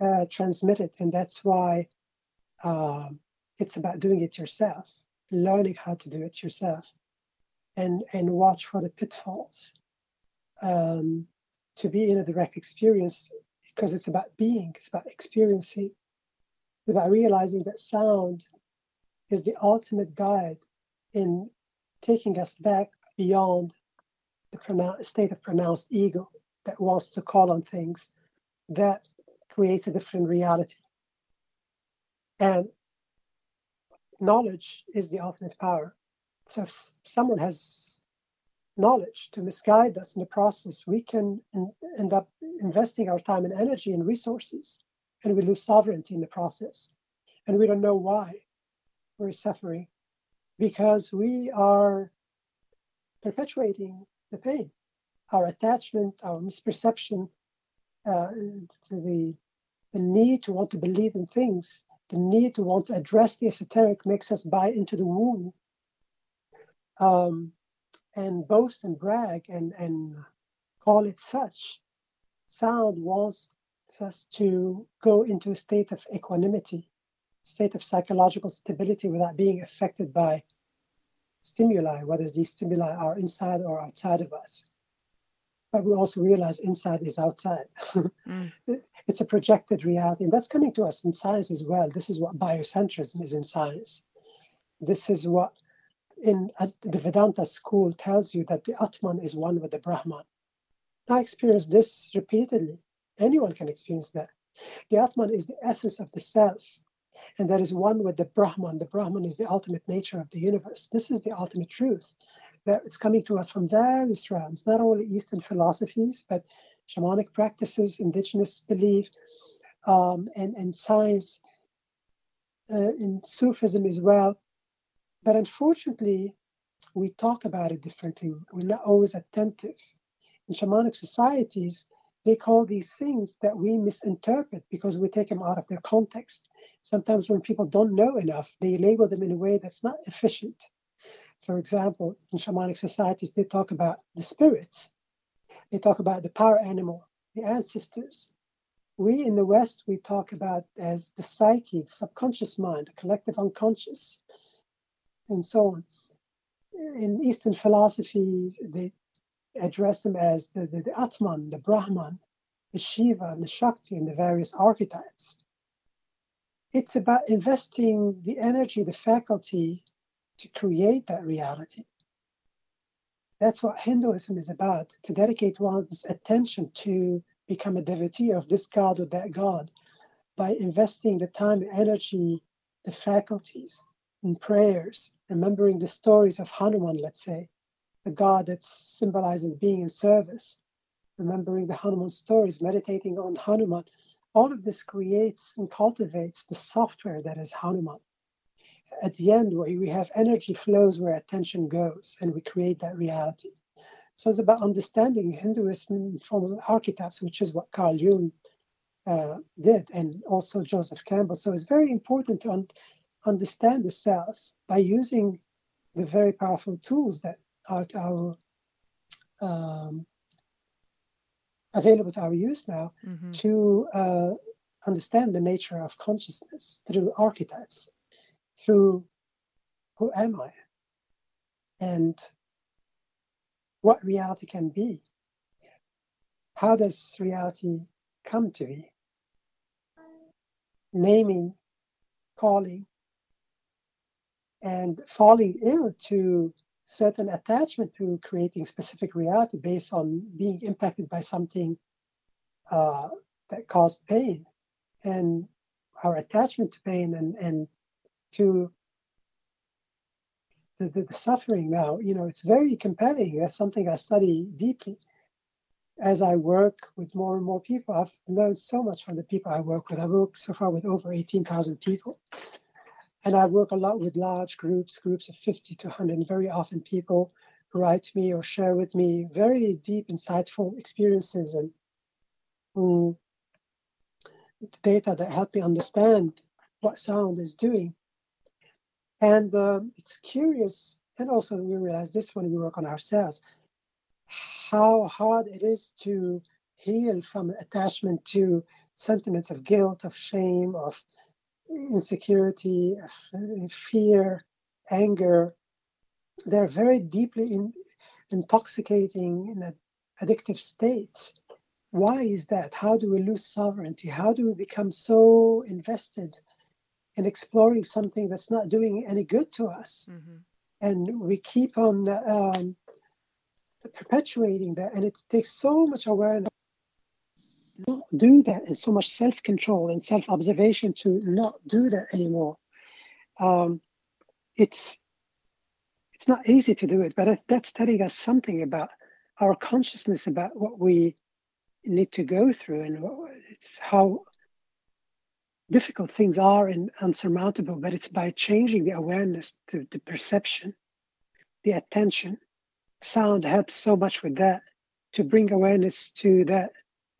uh, transmitted. And that's why uh, it's about doing it yourself learning how to do it yourself and and watch for the pitfalls um, to be in a direct experience because it's about being, it's about experiencing, it's about realizing that sound is the ultimate guide in taking us back beyond the state of pronounced ego that wants to call on things that creates a different reality. And knowledge is the ultimate power. So if someone has knowledge to misguide us in the process, we can in, end up investing our time and energy and resources, and we lose sovereignty in the process. And we don't know why we're suffering because we are perpetuating the pain, our attachment, our misperception, uh, the, the need to want to believe in things, the need to want to address the esoteric makes us buy into the wound. Um, and boast and brag and, and call it such. Sound wants us to go into a state of equanimity, state of psychological stability without being affected by stimuli, whether these stimuli are inside or outside of us. But we also realize inside is outside. mm. It's a projected reality, and that's coming to us in science as well. This is what biocentrism is in science. This is what in the Vedanta school tells you that the Atman is one with the Brahman. I experienced this repeatedly. Anyone can experience that. The Atman is the essence of the self, and that is one with the Brahman. The Brahman is the ultimate nature of the universe. This is the ultimate truth. That it's coming to us from various realms, not only Eastern philosophies, but shamanic practices, indigenous belief, um, and, and science, uh, in Sufism as well. But unfortunately, we talk about it differently. We're not always attentive. In shamanic societies, they call these things that we misinterpret because we take them out of their context. Sometimes when people don't know enough, they label them in a way that's not efficient. For example, in shamanic societies, they talk about the spirits, they talk about the power animal, the ancestors. We in the West, we talk about as the psyche, the subconscious mind, the collective unconscious, and so on. In Eastern philosophy, they address them as the, the, the Atman, the Brahman, the Shiva, and the Shakti, and the various archetypes. It's about investing the energy, the faculty to create that reality. That's what Hinduism is about to dedicate one's attention to become a devotee of this God or that God by investing the time energy, the faculties, in prayers, remembering the stories of Hanuman, let's say, the God that symbolizes being in service, remembering the Hanuman stories, meditating on Hanuman. All of this creates and cultivates the software that is Hanuman. At the end, where we have energy flows where attention goes, and we create that reality. So it's about understanding Hinduism from archetypes, which is what Carl Jung uh, did, and also Joseph Campbell. So it's very important to understand the self by using the very powerful tools that are our um, available to our use now mm-hmm. to uh, understand the nature of consciousness through archetypes, through who am I, and what reality can be. How does reality come to be? Naming, calling, and falling ill to certain attachment to creating specific reality based on being impacted by something uh, that caused pain and our attachment to pain and, and to the, the, the, suffering now, you know, it's very compelling. That's something I study deeply. As I work with more and more people, I've learned so much from the people I work with. I work so far with over 18,000 people. And I work a lot with large groups, groups of 50 to 100. And very often people write me or share with me very deep, insightful experiences and um, data that help me understand what sound is doing. And um, it's curious, and also we realize this when we work on ourselves, how hard it is to heal from attachment to sentiments of guilt, of shame, of insecurity, fear, anger. They're very deeply in, intoxicating in addictive states. Why is that? How do we lose sovereignty? How do we become so invested in exploring something that's not doing any good to us? Mm-hmm. And we keep on um, perpetuating that, and it takes so much awareness not do that and so much self-control and self-observation to not do that anymore. Um, it's it's not easy to do it but that's telling us something about our consciousness about what we need to go through and it's how difficult things are and unsurmountable but it's by changing the awareness to the perception the attention. Sound helps so much with that to bring awareness to that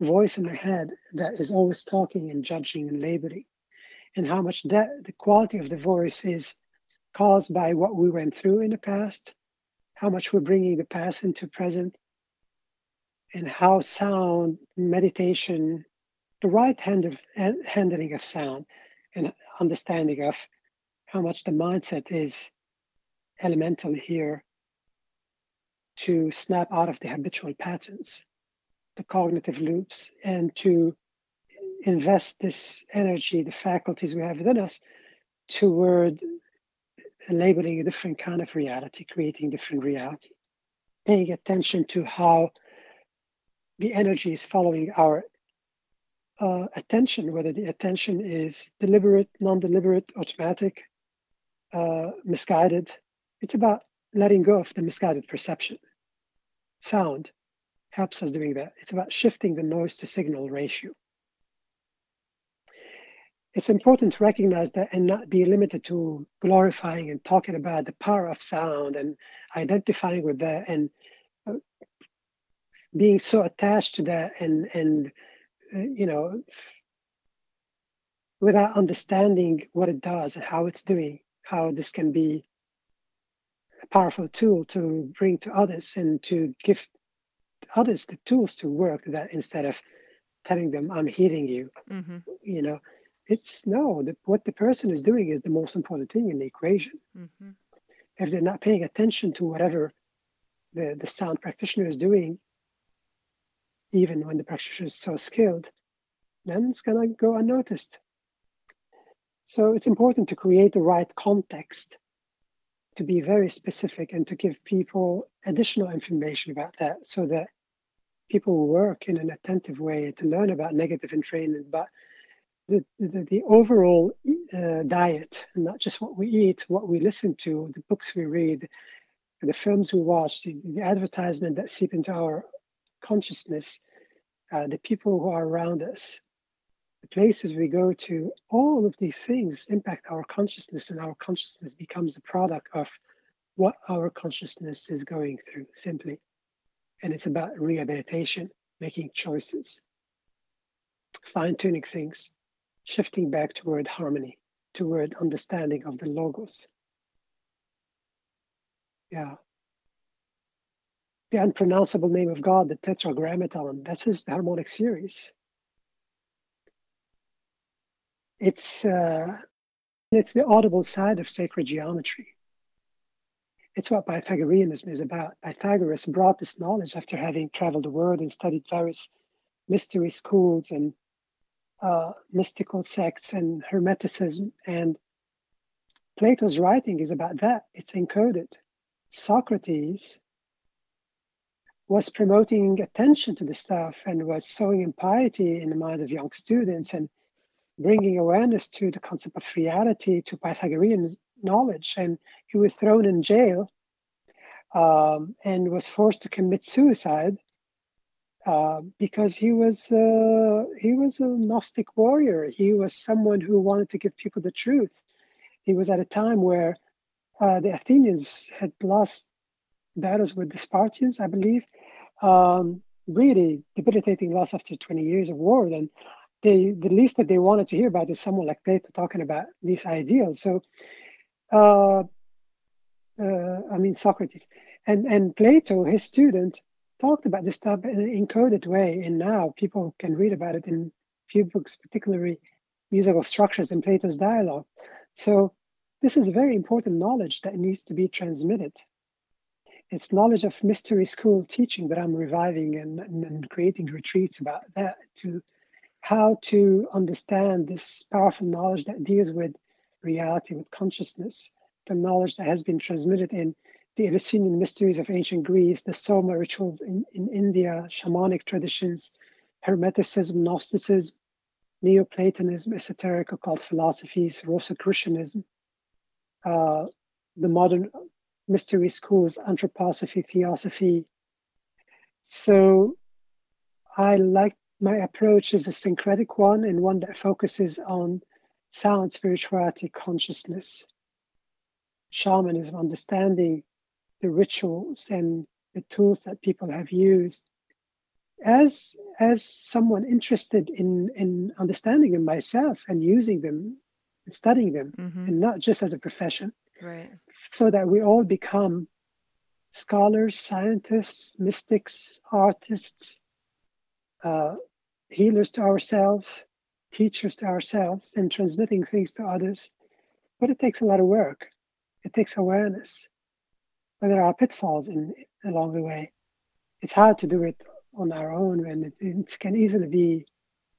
voice in the head that is always talking and judging and labeling, and how much that the quality of the voice is caused by what we went through in the past, how much we're bringing the past into present, and how sound, meditation, the right hand of, handling of sound, and understanding of how much the mindset is elemental here to snap out of the habitual patterns the cognitive loops and to invest this energy, the faculties we have within us, toward labeling a different kind of reality, creating different reality, paying attention to how the energy is following our uh, attention, whether the attention is deliberate, non deliberate, automatic, uh, misguided. It's about letting go of the misguided perception. Sound helps us doing that. It's about shifting the noise to signal ratio. It's important to recognize that and not be limited to glorifying and talking about the power of sound and identifying with that and uh, being so attached to that and and uh, you know without understanding what it does and how it's doing how this can be a powerful tool to bring to others and to give others the tools to work that instead of telling them i'm hearing you mm-hmm. you know it's no the, what the person is doing is the most important thing in the equation mm-hmm. if they're not paying attention to whatever the, the sound practitioner is doing even when the practitioner is so skilled then it's going to go unnoticed so it's important to create the right context to be very specific and to give people additional information about that so that people work in an attentive way to learn about negative entrainment, but the, the, the overall uh, diet, not just what we eat, what we listen to, the books we read, the films we watch, the, the advertisement that seep into our consciousness, uh, the people who are around us, the places we go to, all of these things impact our consciousness, and our consciousness becomes a product of what our consciousness is going through simply. And it's about rehabilitation, making choices, fine tuning things, shifting back toward harmony, toward understanding of the logos. Yeah. The unpronounceable name of God, the tetragrammaton, that's his harmonic series. It's uh, it's the audible side of sacred geometry. It's what Pythagoreanism is about. Pythagoras brought this knowledge after having traveled the world and studied various mystery schools and uh, mystical sects and Hermeticism. And Plato's writing is about that. It's encoded. Socrates was promoting attention to the stuff and was sowing impiety in the minds of young students and bringing awareness to the concept of reality, to Pythagorean knowledge. And he was thrown in jail um, and was forced to commit suicide uh, because he was uh, he was a Gnostic warrior. He was someone who wanted to give people the truth. He was at a time where uh, the Athenians had lost battles with the Spartans, I believe. Um, really debilitating loss after 20 years of war. Then they the least that they wanted to hear about is someone like Plato talking about these ideals. So, uh, uh, I mean Socrates and and Plato, his student, talked about this stuff in an encoded way, and now people can read about it in few books, particularly musical structures in Plato's dialogue. So this is very important knowledge that needs to be transmitted. It's knowledge of mystery school teaching that I'm reviving and, and, and creating retreats about that to how to understand this powerful knowledge that deals with reality, with consciousness, the knowledge that has been transmitted in the Eleusinian mysteries of ancient Greece, the Soma rituals in, in India, shamanic traditions, Hermeticism, Gnosticism, Neoplatonism, esoteric occult philosophies, Rosicrucianism, uh, the modern mystery schools, anthroposophy, theosophy. So I like my approach is a syncretic one and one that focuses on sound, spirituality, consciousness, shamanism, understanding the rituals and the tools that people have used. As as someone interested in in understanding them myself and using them and studying them, mm-hmm. and not just as a profession, right? So that we all become scholars, scientists, mystics, artists, uh, healers to ourselves, teachers to ourselves, and transmitting things to others. But it takes a lot of work. It takes awareness. But there are pitfalls in along the way. It's hard to do it on our own, and it, it can easily be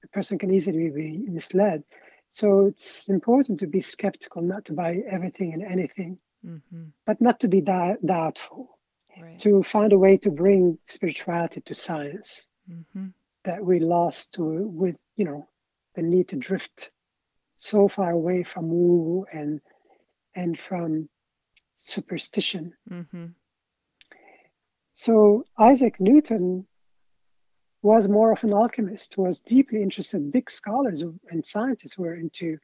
the person can easily be misled. So it's important to be skeptical, not to buy everything and anything, mm-hmm. but not to be doubtful. Right. To find a way to bring spirituality to science. Mm-hmm that we lost to, with you know the need to drift so far away from woo and and from superstition. Mm-hmm. So Isaac Newton was more of an alchemist, was deeply interested. Big scholars and scientists were into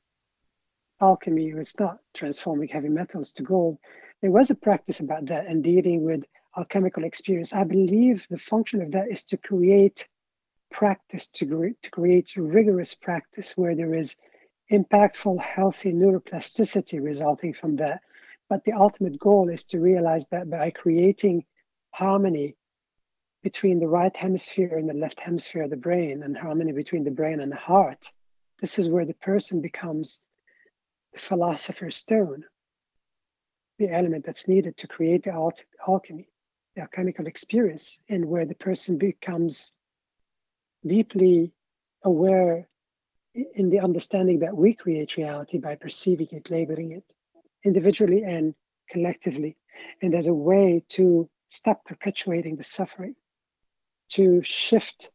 alchemy. It was not transforming heavy metals to gold. There was a practice about that and dealing with alchemical experience. I believe the function of that is to create practice, to, to create rigorous practice where there is impactful, healthy neuroplasticity resulting from that. But the ultimate goal is to realize that by creating harmony between the right hemisphere and the left hemisphere of the brain, and harmony between the brain and the heart, this is where the person becomes the philosopher's stone, the element that's needed to create the alchemy, the alchemical experience, and where the person becomes deeply aware in the understanding that we create reality by perceiving it, labeling it individually and collectively, and as a way to stop perpetuating the suffering, to shift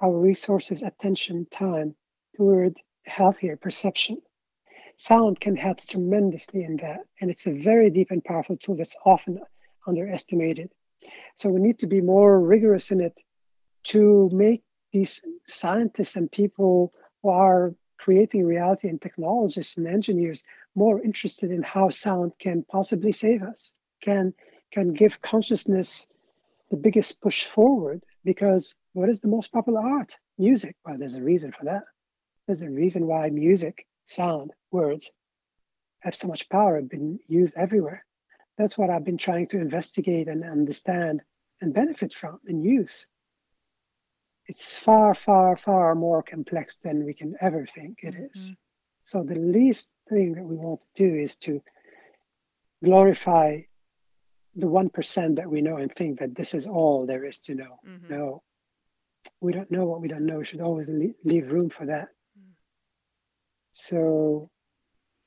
our resources, attention, time toward healthier perception. Sound can help tremendously in that, and it's a very deep and powerful tool that's often underestimated. So we need to be more rigorous in it to make these scientists and people who are creating reality and technologists and engineers more interested in how sound can possibly save us, can can give consciousness the biggest push forward because what is the most popular art? Music. Well, there's a reason for that. There's a reason why music, sound, words have so much power, have been used everywhere. That's what I've been trying to investigate and understand and benefit from and use. It's far, far, far more complex than we can ever think it is. Mm-hmm. So the least thing that we want to do is to glorify the 1% that we know and think that this is all there is to know. Mm-hmm. No, we don't know what we don't know. We should always leave room for that. Mm. So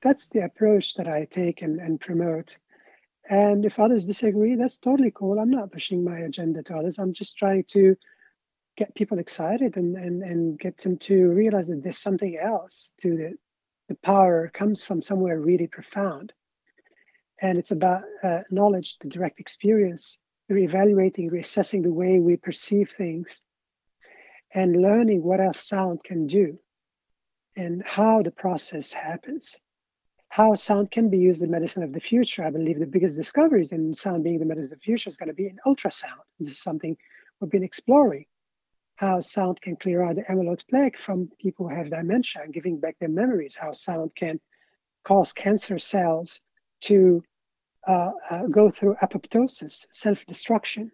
that's the approach that I take and, and promote. And if others disagree, that's totally cool. I'm not pushing my agenda to others. I'm just trying to get people excited and, and, and get them to realize that there's something else to the, the power comes from somewhere really profound and it's about uh, knowledge, the direct experience, reevaluating, reassessing the way we perceive things, and learning what else sound can do and how the process happens. How sound can be used in medicine of the future. I believe the biggest discoveries in sound being the medicine of the future is going to be in ultrasound. This is something we've been exploring. How sound can clear out the amyloid plaque from people who have dementia and giving back their memories. How sound can cause cancer cells to uh, uh, go through apoptosis, self destruction.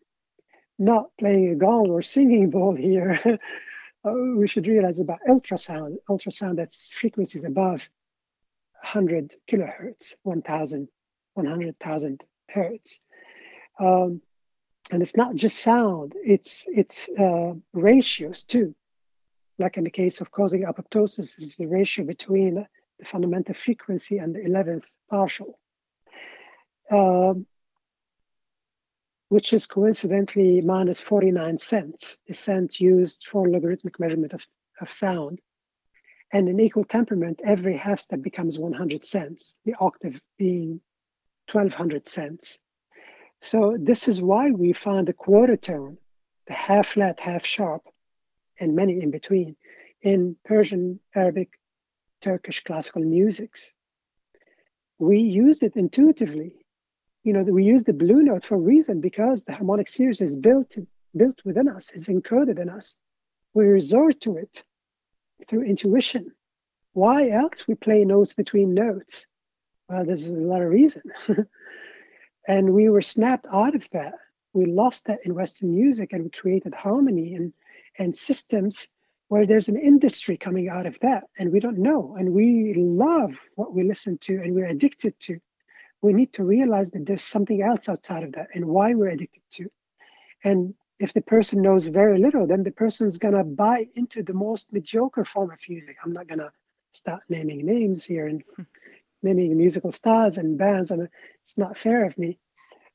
Not playing a gong or singing bowl here. uh, we should realize about ultrasound. Ultrasound that's frequencies above 100 kilohertz, 1,000, 100,000 hertz. Um, and it's not just sound, it's, it's uh, ratios too. Like in the case of causing apoptosis, is the ratio between the fundamental frequency and the 11th partial. Um, which is coincidentally minus 49 cents, the cent used for logarithmic measurement of, of sound. And in equal temperament, every half step becomes 100 cents, the octave being 1200 cents. So this is why we found the quarter tone, the half flat, half sharp, and many in between in Persian, Arabic, Turkish classical musics. We used it intuitively you know, we use the blue note for a reason because the harmonic series is built built within us, is encoded in us. We resort to it through intuition. Why else we play notes between notes? Well, there's a lot of reason. and we were snapped out of that. We lost that in Western music and we created harmony and, and systems where there's an industry coming out of that and we don't know. And we love what we listen to and we're addicted to we need to realize that there's something else outside of that and why we're addicted to. And if the person knows very little, then the person's gonna buy into the most mediocre form of music. I'm not gonna start naming names here and naming musical stars and bands, and it's not fair of me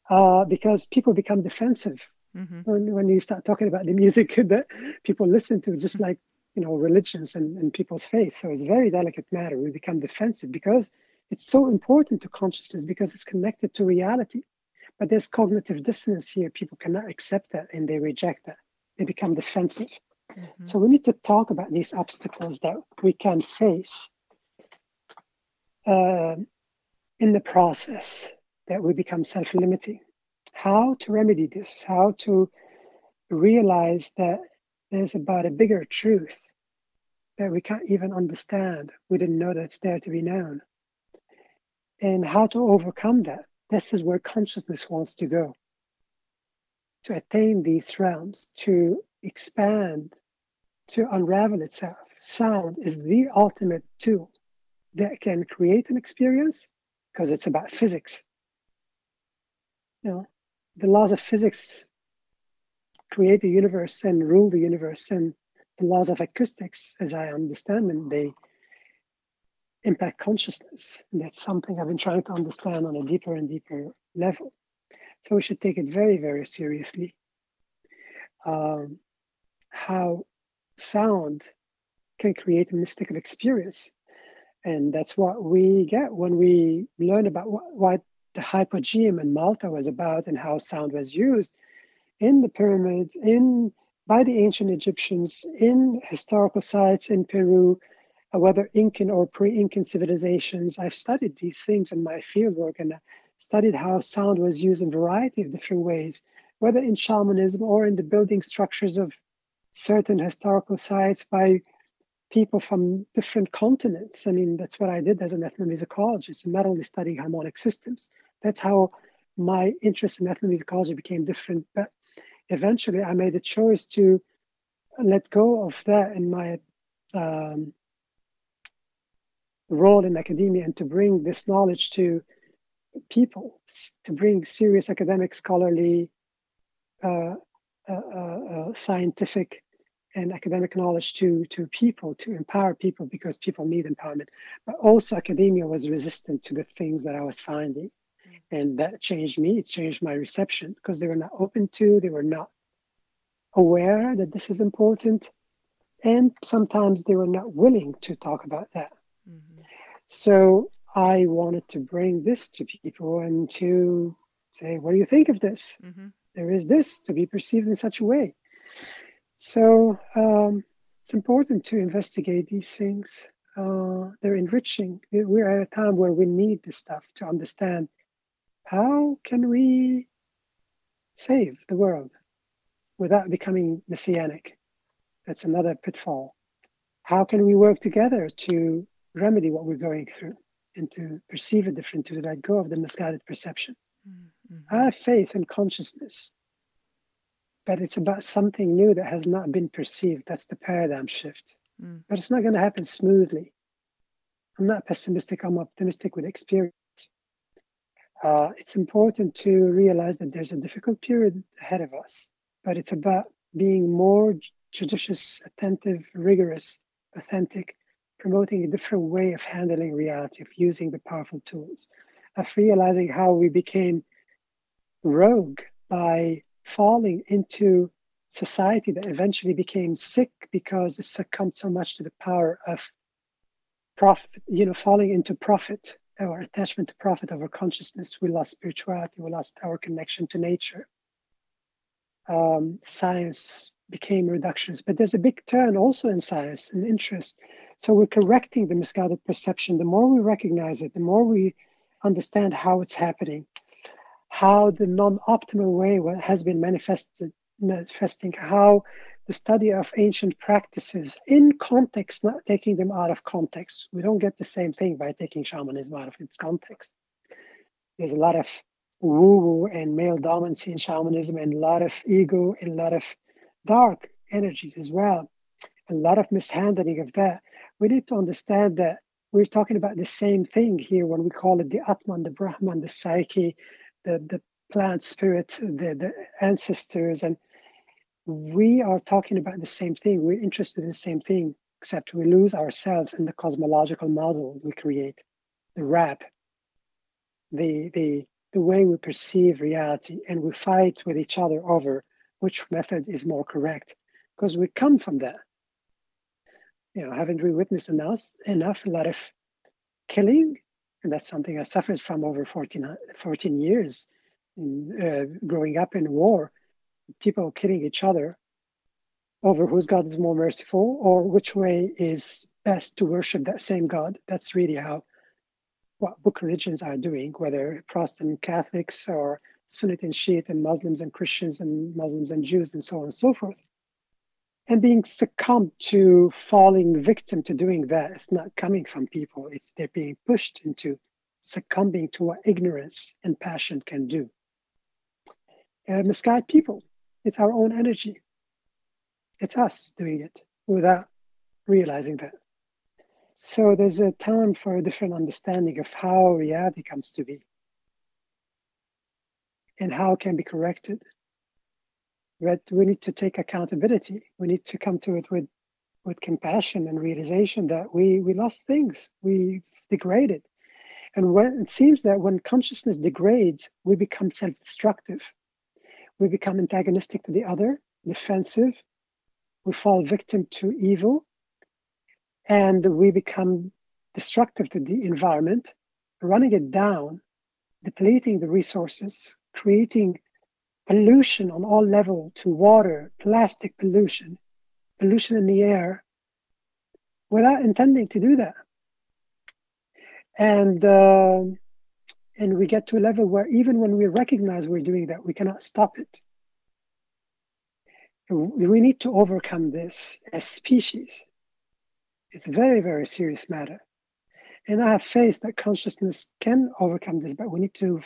uh, because people become defensive mm-hmm. when, when you start talking about the music that people listen to, just mm-hmm. like you know religions and, and people's faith. So it's a very delicate matter. We become defensive because it's so important to consciousness because it's connected to reality. But there's cognitive dissonance here. People cannot accept that and they reject that. They become defensive. Mm-hmm. So we need to talk about these obstacles that we can face uh, in the process that we become self limiting. how to remedy this, how to realize that there's about a bigger truth that we can't even understand. We didn't know that it's there to be known. And how to overcome that. This is where consciousness wants to go to attain these realms, to expand, to unravel itself. Sound is the ultimate tool that can create an experience because it's about physics. You know, the laws of physics create the universe and rule the universe, and the laws of acoustics, as I understand them, they impact consciousness. And that's something I've been trying to understand on a deeper and deeper level. So we should take it very, very seriously. Um, how sound can create a mystical experience. And that's what we get when we learn about what, what the hypogeum in Malta was about and how sound was used in the pyramids, in by the ancient Egyptians, in historical sites in Peru, uh, whether Incan or pre-Incan civilizations. I've studied these things in my fieldwork and studied how sound was used in a variety of different ways, whether in shamanism or in the building structures of certain historical sites by people from different continents. I mean, that's what I did as an ethnomusicologist, and not only studying harmonic systems. That's how my interest in ethnomusicology became different. But eventually, I made the choice to let go of that in my um, role in academia and to bring this knowledge to people, to bring serious academic, scholarly, uh, uh, uh, scientific and academic knowledge to, to people, to empower people because people need empowerment. But also, academia was resistant to the things that I was finding. Mm. And that changed me. It changed my reception because they were not open to, they were not aware that this is important. And sometimes they were not willing to talk about that. Mm-hmm. So I wanted to bring this to people and to say, what do you think of this? Mm-hmm. There is this to be perceived in such a way. So um, it's important to investigate these things. Uh, they're enriching. We're at a time where we need this stuff to understand how can we save the world without becoming messianic. That's another pitfall. How can we work together to remedy what we're going through and to perceive it different, to let go of the misguided perception? Mm-hmm. I have faith in consciousness but it's about something new that has not been perceived. That's the paradigm shift. Mm. But it's not going to happen smoothly. I'm not pessimistic, I'm optimistic with experience. Uh, it's important to realize that there's a difficult period ahead of us, but it's about being more judicious, attentive, rigorous, authentic, promoting a different way of handling reality, of using the powerful tools, of realizing how we became rogue by falling into society that eventually became sick because it succumbed so much to the power of profit, you know, falling into profit or attachment to profit over consciousness. We lost spirituality, we lost our connection to nature. Um, science became reductionist, but there's a big turn also in science and interest. So we're correcting the misguided perception. The more we recognize it, the more we understand how it's happening, how the non-optimal way has been manifested, manifesting, how the study of ancient practices in context, not taking them out of context. We don't get the same thing by taking shamanism out of its context. There's a lot of woo-woo and male dominance in shamanism, and a lot of ego and a lot of dark energies as well. A lot of mishandling of that. We need to understand that we're talking about the same thing here when we call it the Atman, the Brahman, the psyche, the, the plant spirit, the, the ancestors, and we are talking about the same thing. We're interested in the same thing, except we lose ourselves in the cosmological model we create, the wrap, the the the way we perceive reality, and we fight with each other over which method is more correct, because we come from that. You know, haven't we witnessed enough enough a lot of killing and that's something I suffered from over 14, 14 years in, uh, growing up in war. People killing each other over whose God is more merciful or which way is best to worship that same God. That's really how what book religions are doing, whether Protestant Catholics or Sunnite and Shiite and Muslims and Christians and Muslims and Jews and so on and so forth. And being succumbed to falling victim to doing that, it's not coming from people. It's they're being pushed into succumbing to what ignorance and passion can do. Uh, misguide people. It's our own energy. It's us doing it without realizing that. So there's a time for a different understanding of how reality comes to be and how it can be corrected. But we need to take accountability. We need to come to it with, with compassion and realization that we, we lost things, we degraded. And when it seems that when consciousness degrades, we become self-destructive. We become antagonistic to the other, defensive. We fall victim to evil, and we become destructive to the environment, running it down, depleting the resources, creating pollution on all level to water, plastic pollution, pollution in the air, without intending to do that. And uh, and we get to a level where even when we recognize we're doing that, we cannot stop it. We need to overcome this as species. It's a very, very serious matter. And I have faith that consciousness can overcome this, but we need to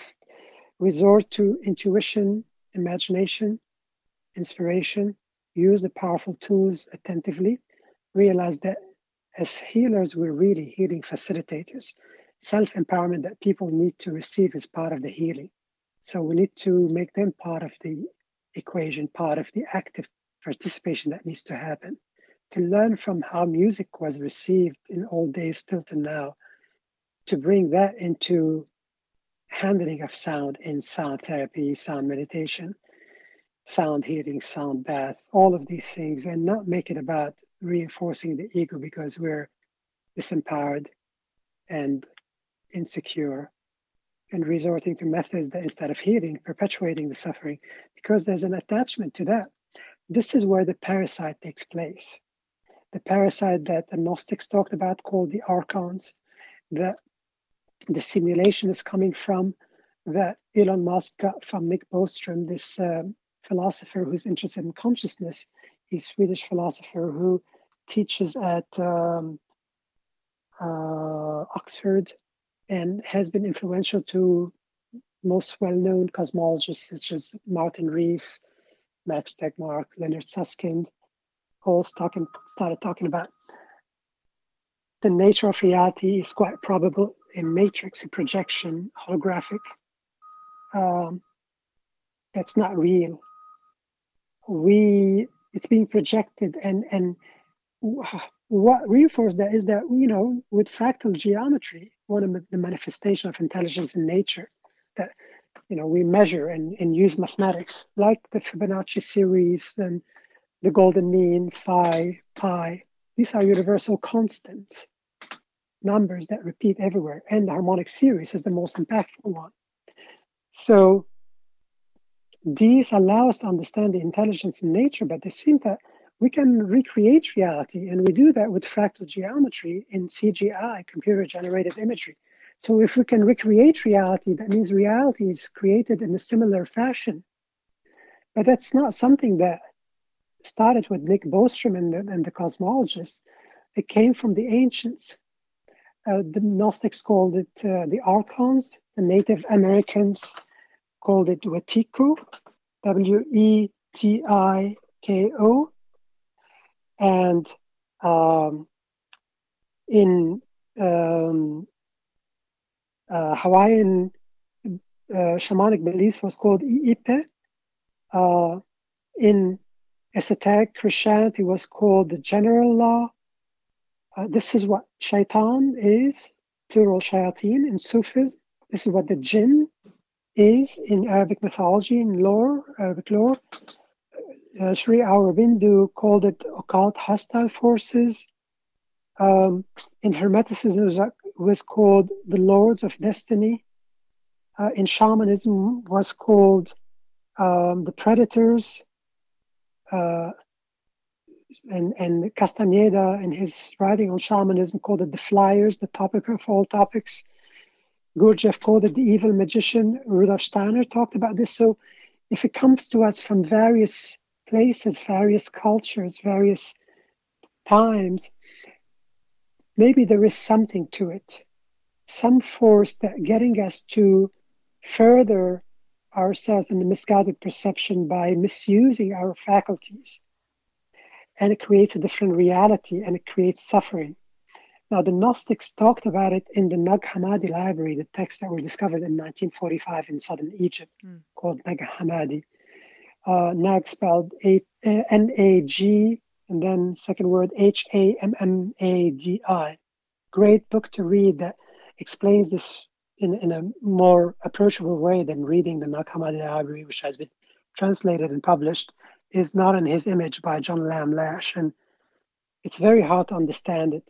resort to intuition, imagination, inspiration, use the powerful tools attentively, realize that as healers, we're really healing facilitators. Self empowerment that people need to receive is part of the healing. So we need to make them part of the equation, part of the active participation that needs to happen. To learn from how music was received in old days still to now, to bring that into handling of sound in sound therapy, sound meditation, sound healing, sound bath, all of these things, and not make it about reinforcing the ego because we're disempowered and insecure and resorting to methods that instead of healing, perpetuating the suffering because there's an attachment to that. This is where the parasite takes place. The parasite that the Gnostics talked about called the archons, that the simulation is coming from that Elon Musk got from Nick Bostrom, this uh, philosopher who's interested in consciousness. He's a Swedish philosopher who teaches at um, uh, Oxford and has been influential to most well-known cosmologists such as Martin Rees, Max Tegmark, Leonard Susskind, all talking, started talking about the nature of reality is quite probable a matrix, a projection, holographic. Um, that's not real. We it's being projected, and and what reinforces that is that you know with fractal geometry, one of the manifestation of intelligence in nature, that you know we measure and, and use mathematics like the Fibonacci series and the golden mean, phi, pi. These are universal constants numbers that repeat everywhere, and the harmonic series is the most impactful one. So these allow us to understand the intelligence in nature, but they seem that we can recreate reality, and we do that with fractal geometry in CGI, computer generated imagery. So if we can recreate reality, that means reality is created in a similar fashion. But that's not something that started with Nick Bostrom and the, and the cosmologists. It came from the ancients. Uh, the Gnostics called it uh, the Archons. The Native Americans called it Wetiko, W E T I K O. And um, in um, uh, Hawaiian uh, shamanic beliefs was called Iipe. Uh, in esoteric Christianity was called the general law uh, this is what shaitan is, plural shayateen in Sufism. This is what the jinn is in Arabic mythology, in lore, Arabic lore. Uh, Sri Aurobindo called it occult hostile forces. Um, in Hermeticism, it was, uh, was, called the lords of destiny. Uh, in shamanism, was called um, the predators. And, and Castaneda in his writing on shamanism called it the flyers, the topic of all topics. Gurdjieff called it the evil magician. Rudolf Steiner talked about this. So if it comes to us from various places, various cultures, various times, maybe there is something to it, some force that getting us to further ourselves in the misguided perception by misusing our faculties. And it creates a different reality and it creates suffering. Now, the Gnostics talked about it in the Nag Hammadi library, the texts that were discovered in 1945 in southern Egypt, mm. called Nag Hammadi. Uh, Nag spelled N A G and then second word H A M M A D I. Great book to read that explains this in, in a more approachable way than reading the Nag Hammadi library, which has been translated and published, is not in his image by John Lamb Lash. And it's very hard to understand it.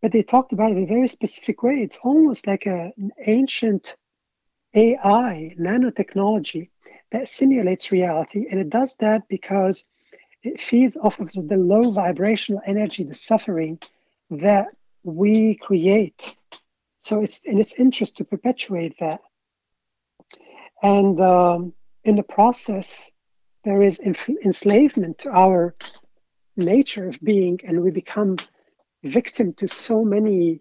But they talked about it in a very specific way. It's almost like a, an ancient AI, nanotechnology that simulates reality. And it does that because it feeds off of the low vibrational energy, the suffering that we create. So it's in its interest to perpetuate that. And um, in the process, there is enslavement to our nature of being, and we become victim to so many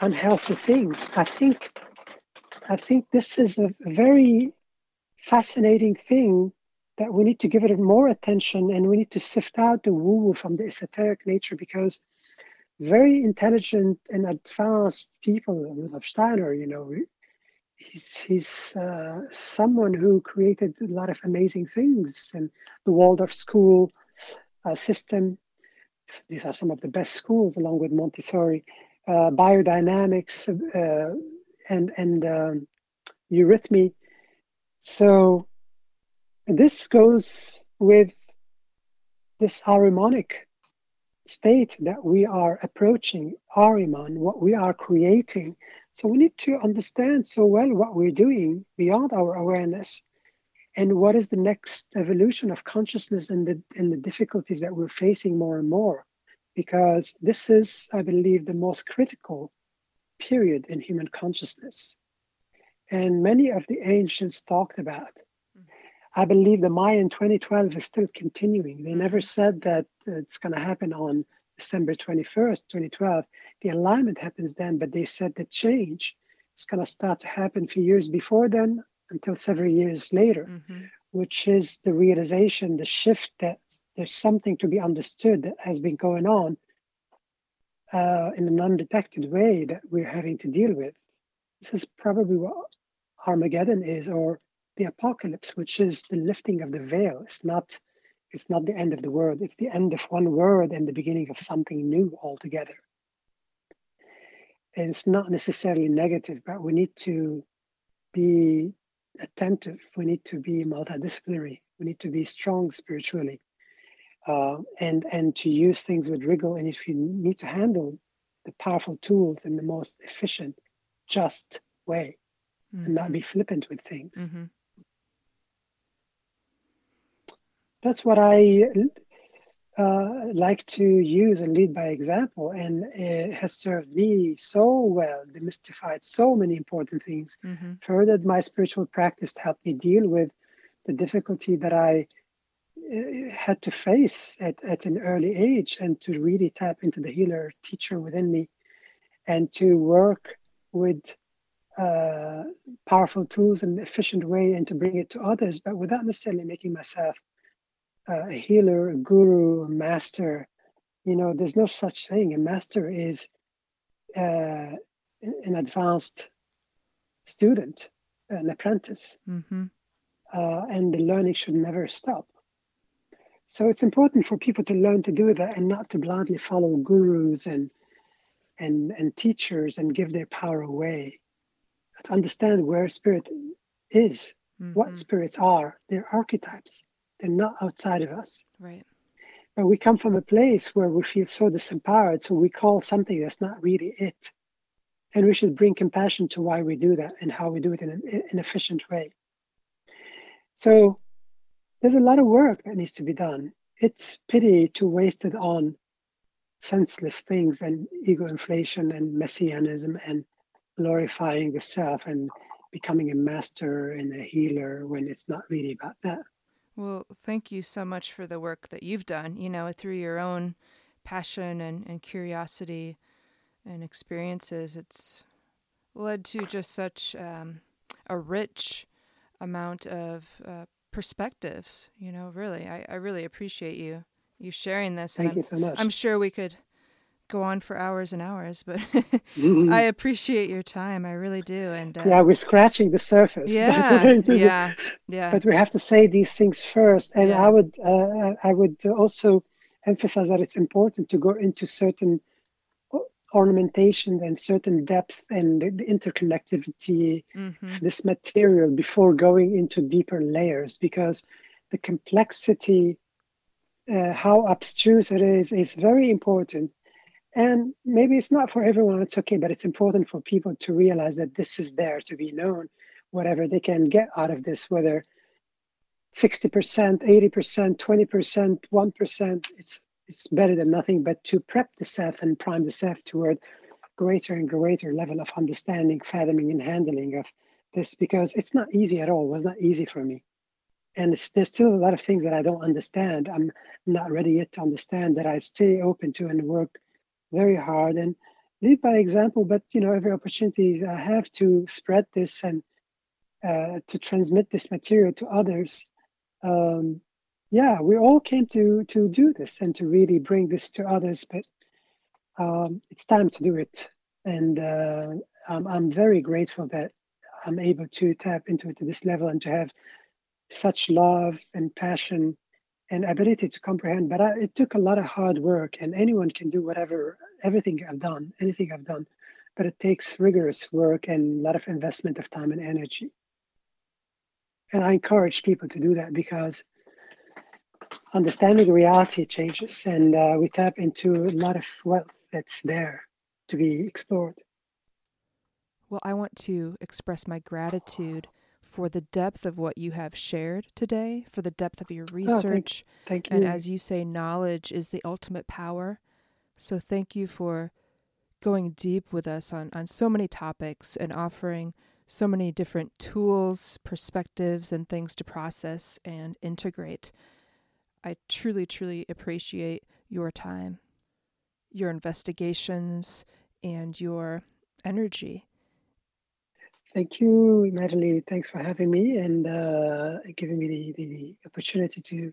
unhealthy things. I think I think this is a very fascinating thing that we need to give it more attention and we need to sift out the woo from the esoteric nature because very intelligent and advanced people, Rudolf Steiner, you know, he's, he's uh, someone who created a lot of amazing things and the Waldorf school uh, system these are some of the best schools, along with Montessori, uh, biodynamics, uh, and and um, eurythmy. So this goes with this Ahrimanic state that we are approaching, Ahriman, what we are creating. So we need to understand so well what we're doing beyond our awareness and what is the next evolution of consciousness and the and the difficulties that we're facing more and more. Because this is i believe the most critical period in human consciousness. And many of the ancients talked about i believe the mayan 2012 is still continuing. They never mm-hmm. said that it's going to happen on december 21st 2012 the alignment happens then but they said the change is going to start to happen a few years before then until several years later, mm-hmm. which is the realization, the shift that there's something to be understood that has been going on uh, in an undetected way that we're having to deal with. This is probably what Armageddon is, or the apocalypse, which is the lifting of the veil. It's not, it's not the end of the world. It's the end of one word and the beginning of something new altogether. And it's not necessarily negative, but we need to be attentive. We need to be multidisciplinary. We need to be strong spiritually, uh, and and to use things with rigor. And if you need to handle the powerful tools in the most efficient, just way, mm-hmm. and not be mm-hmm. flippant with things. Mm-hmm. That's what I uh, like to use and lead by example, and it has served me so well, demystified so many important things, mm-hmm. furthered my spiritual practice to help me deal with the difficulty that I uh, had to face at, at an early age, and to really tap into the healer teacher within me, and to work with uh, powerful tools in an efficient way and to bring it to others, but without necessarily making myself a healer, a guru, a master. You know, there's no such thing. A master is uh, an advanced student, an apprentice, mm-hmm. uh, and the learning should never stop. So it's important for people to learn to do that and not to blindly follow gurus and and and teachers and give their power away. To understand where spirit is, mm-hmm. what spirits are, their archetypes, they're not outside of us. Right. But we come from a place where we feel so disempowered, so we call something that's not really it. And we should bring compassion to why we do that and how we do it in an, an efficient way. So there's a lot of work that needs to be done. It's pity to waste it on senseless things and ego inflation and messianism and glorifying the self and becoming a master and a healer when it's not really about that. Well, thank you so much for the work that you've done, you know, through your own passion and, and curiosity and experiences. It's led to just such um, a rich amount of uh, perspectives, you know, really. I, I really appreciate you you sharing this. Thank you so much. I'm sure we could go on for hours and hours, but mm-hmm. I appreciate your time. I really do. And uh, yeah, we're scratching the surface. Yeah, yeah, yeah. But we have to say these things first, and yeah. I would, uh, I would also emphasize that it's important to go into certain ornamentation and certain depth and the interconnectivity mm-hmm. of this material before going into deeper layers because the complexity uh, how abstruse it is is very important and maybe it's not for everyone, it's okay, but it's important for people to realize that this is there to be known, whatever they can get out of this, whether 60%, 80%, 20%, 1%, it's it's better than nothing, but to prep the self and prime the self toward greater and greater level of understanding, fathoming, and handling of this because it's not easy at all. It was not easy for me. And there's still a lot of things that I don't understand. I'm not ready yet to understand that I stay open to and work very hard and lead by example. But you know, every opportunity I have to spread this and uh, to transmit this material to others. Um, yeah, we all came to to do this and to really bring this to others. But um, it's time to do it, and uh, I'm, I'm very grateful that I'm able to tap into it to this level and to have such love and passion and ability to comprehend. But I, it took a lot of hard work, and anyone can do whatever, everything I've done, anything I've done. But it takes rigorous work and a lot of investment of time and energy. And I encourage people to do that because understanding reality changes, and uh, we tap into a lot of wealth that's there to be explored. Well, I want to express my gratitude for the depth of what you have shared today, for the depth of your research. Oh, thank, thank you. And as you say, knowledge is the ultimate power. So thank you for going deep with us on, on so many topics and offering so many different tools, perspectives, and things to process and integrate. I truly, truly appreciate your time, your investigations, and your energy. Thank you, Natalie. Thanks for having me and uh, giving me the, the opportunity to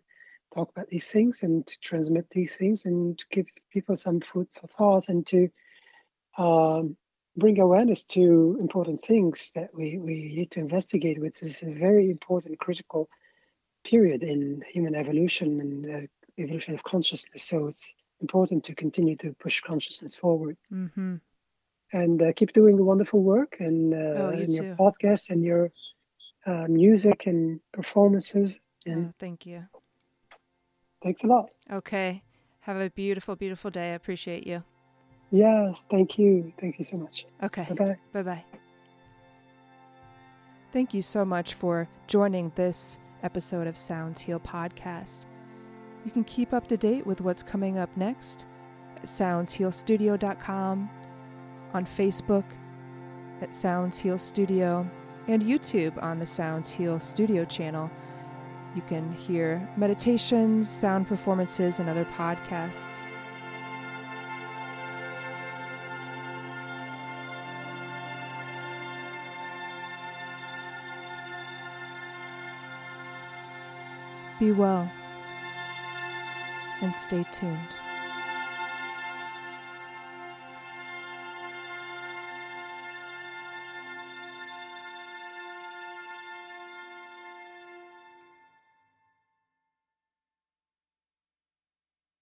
talk about these things and to transmit these things and to give people some food for thought and to um, bring awareness to important things that we, we need to investigate, which is a very important, critical period in human evolution and uh, evolution of consciousness. So it's important to continue to push consciousness forward. Mm-hmm and uh, keep doing the wonderful work and, uh, oh, you your podcast and your uh, music and performances. And oh, thank you. Thanks a lot. Okay. Have a beautiful, beautiful day. I appreciate you. Yes, thank you. Thank you so much. Okay. Bye bye. Bye bye. Thank you so much for joining this episode of Sounds Heal Podcast. You can keep up to date with what's coming up next at soundshealstudio.com on Facebook at Sounds Heal Studio and YouTube on the Sounds Heal Studio channel. You can hear meditations, sound performances, and other podcasts. Be well and stay tuned.